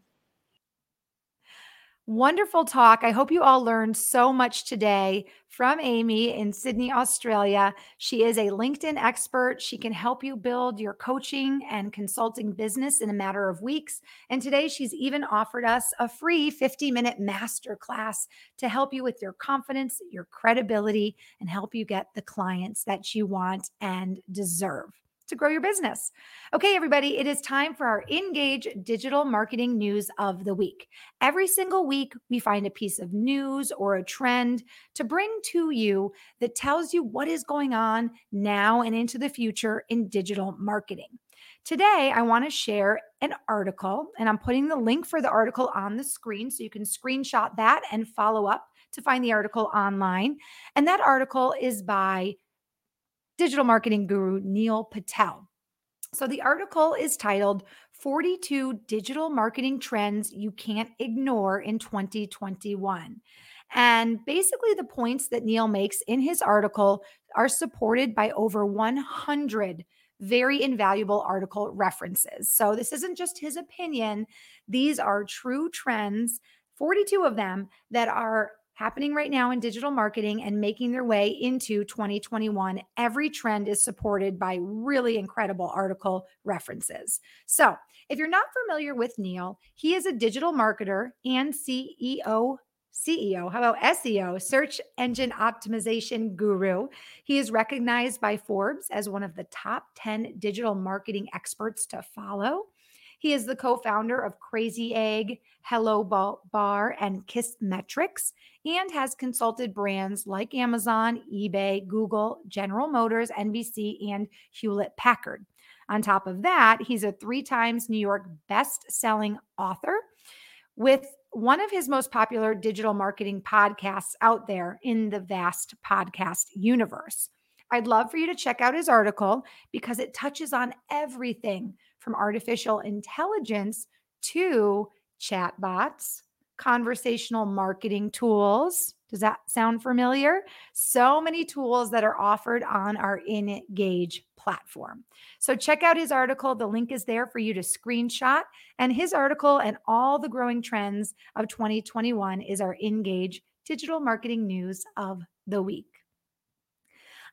Wonderful talk. I hope you all learned so much today from Amy in Sydney, Australia. She is a LinkedIn expert. She can help you build your coaching and consulting business in a matter of weeks. And today she's even offered us a free 50 minute masterclass to help you with your confidence, your credibility, and help you get the clients that you want and deserve to grow your business. Okay, everybody, it is time for our Engage digital marketing news of the week. Every single week, we find a piece of news or a trend to bring to you that tells you what is going on now and into the future in digital marketing. Today, I want to share an article, and I'm putting the link for the article on the screen so you can screenshot that and follow up to find the article online. And that article is by digital marketing guru Neil Patel. So the article is titled 42 Digital Marketing Trends You Can't Ignore in 2021. And basically, the points that Neil makes in his article are supported by over 100 very invaluable article references. So, this isn't just his opinion, these are true trends, 42 of them that are happening right now in digital marketing and making their way into 2021. Every trend is supported by really incredible article references. So, if you're not familiar with Neil, he is a digital marketer and CEO CEO, how about SEO, search engine optimization guru. He is recognized by Forbes as one of the top 10 digital marketing experts to follow. He is the co founder of Crazy Egg, Hello Bar, and Kissmetrics, and has consulted brands like Amazon, eBay, Google, General Motors, NBC, and Hewlett Packard. On top of that, he's a three times New York best-selling author with one of his most popular digital marketing podcasts out there in the vast podcast universe. I'd love for you to check out his article because it touches on everything from artificial intelligence to chatbots, conversational marketing tools. Does that sound familiar? So many tools that are offered on our Engage platform. So check out his article. The link is there for you to screenshot. And his article and all the growing trends of 2021 is our Engage digital marketing news of the week.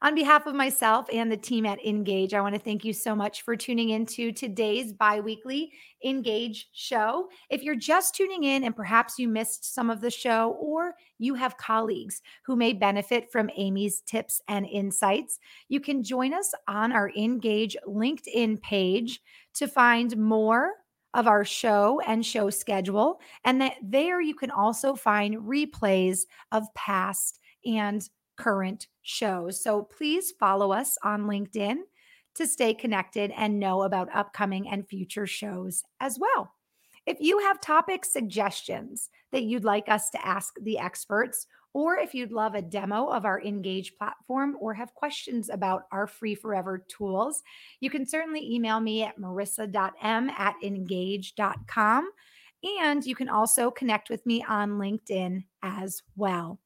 On behalf of myself and the team at Engage, I want to thank you so much for tuning into today's bi weekly Engage show. If you're just tuning in and perhaps you missed some of the show, or you have colleagues who may benefit from Amy's tips and insights, you can join us on our Engage LinkedIn page to find more of our show and show schedule. And that there you can also find replays of past and current shows. So please follow us on LinkedIn to stay connected and know about upcoming and future shows as well. If you have topic suggestions that you'd like us to ask the experts, or if you'd love a demo of our Engage platform or have questions about our free forever tools, you can certainly email me at marissa.m at engage.com. And you can also connect with me on LinkedIn as well.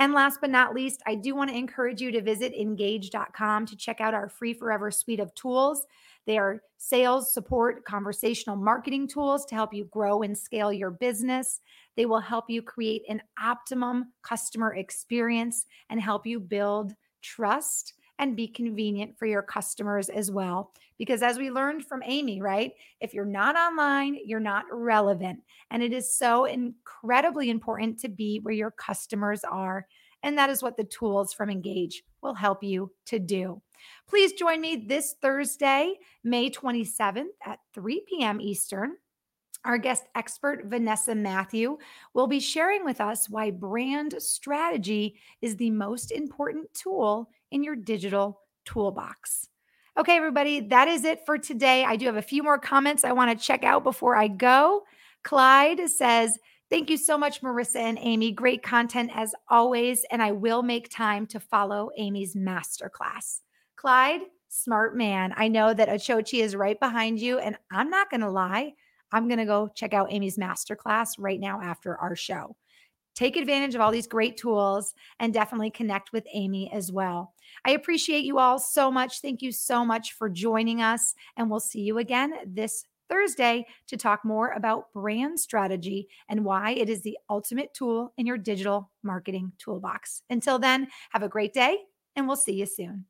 And last but not least, I do want to encourage you to visit engage.com to check out our free forever suite of tools. They are sales, support, conversational marketing tools to help you grow and scale your business. They will help you create an optimum customer experience and help you build trust and be convenient for your customers as well. Because as we learned from Amy, right? If you're not online, you're not relevant. And it is so incredibly important to be where your customers are. And that is what the tools from Engage will help you to do. Please join me this Thursday, May 27th at 3 p.m. Eastern. Our guest expert, Vanessa Matthew, will be sharing with us why brand strategy is the most important tool in your digital toolbox. Okay, everybody, that is it for today. I do have a few more comments I want to check out before I go. Clyde says, Thank you so much, Marissa and Amy. Great content as always. And I will make time to follow Amy's masterclass. Clyde, smart man. I know that Achochi is right behind you. And I'm not going to lie, I'm going to go check out Amy's masterclass right now after our show take advantage of all these great tools and definitely connect with Amy as well. I appreciate you all so much. Thank you so much for joining us. And we'll see you again this Thursday to talk more about brand strategy and why it is the ultimate tool in your digital marketing toolbox. Until then, have a great day and we'll see you soon.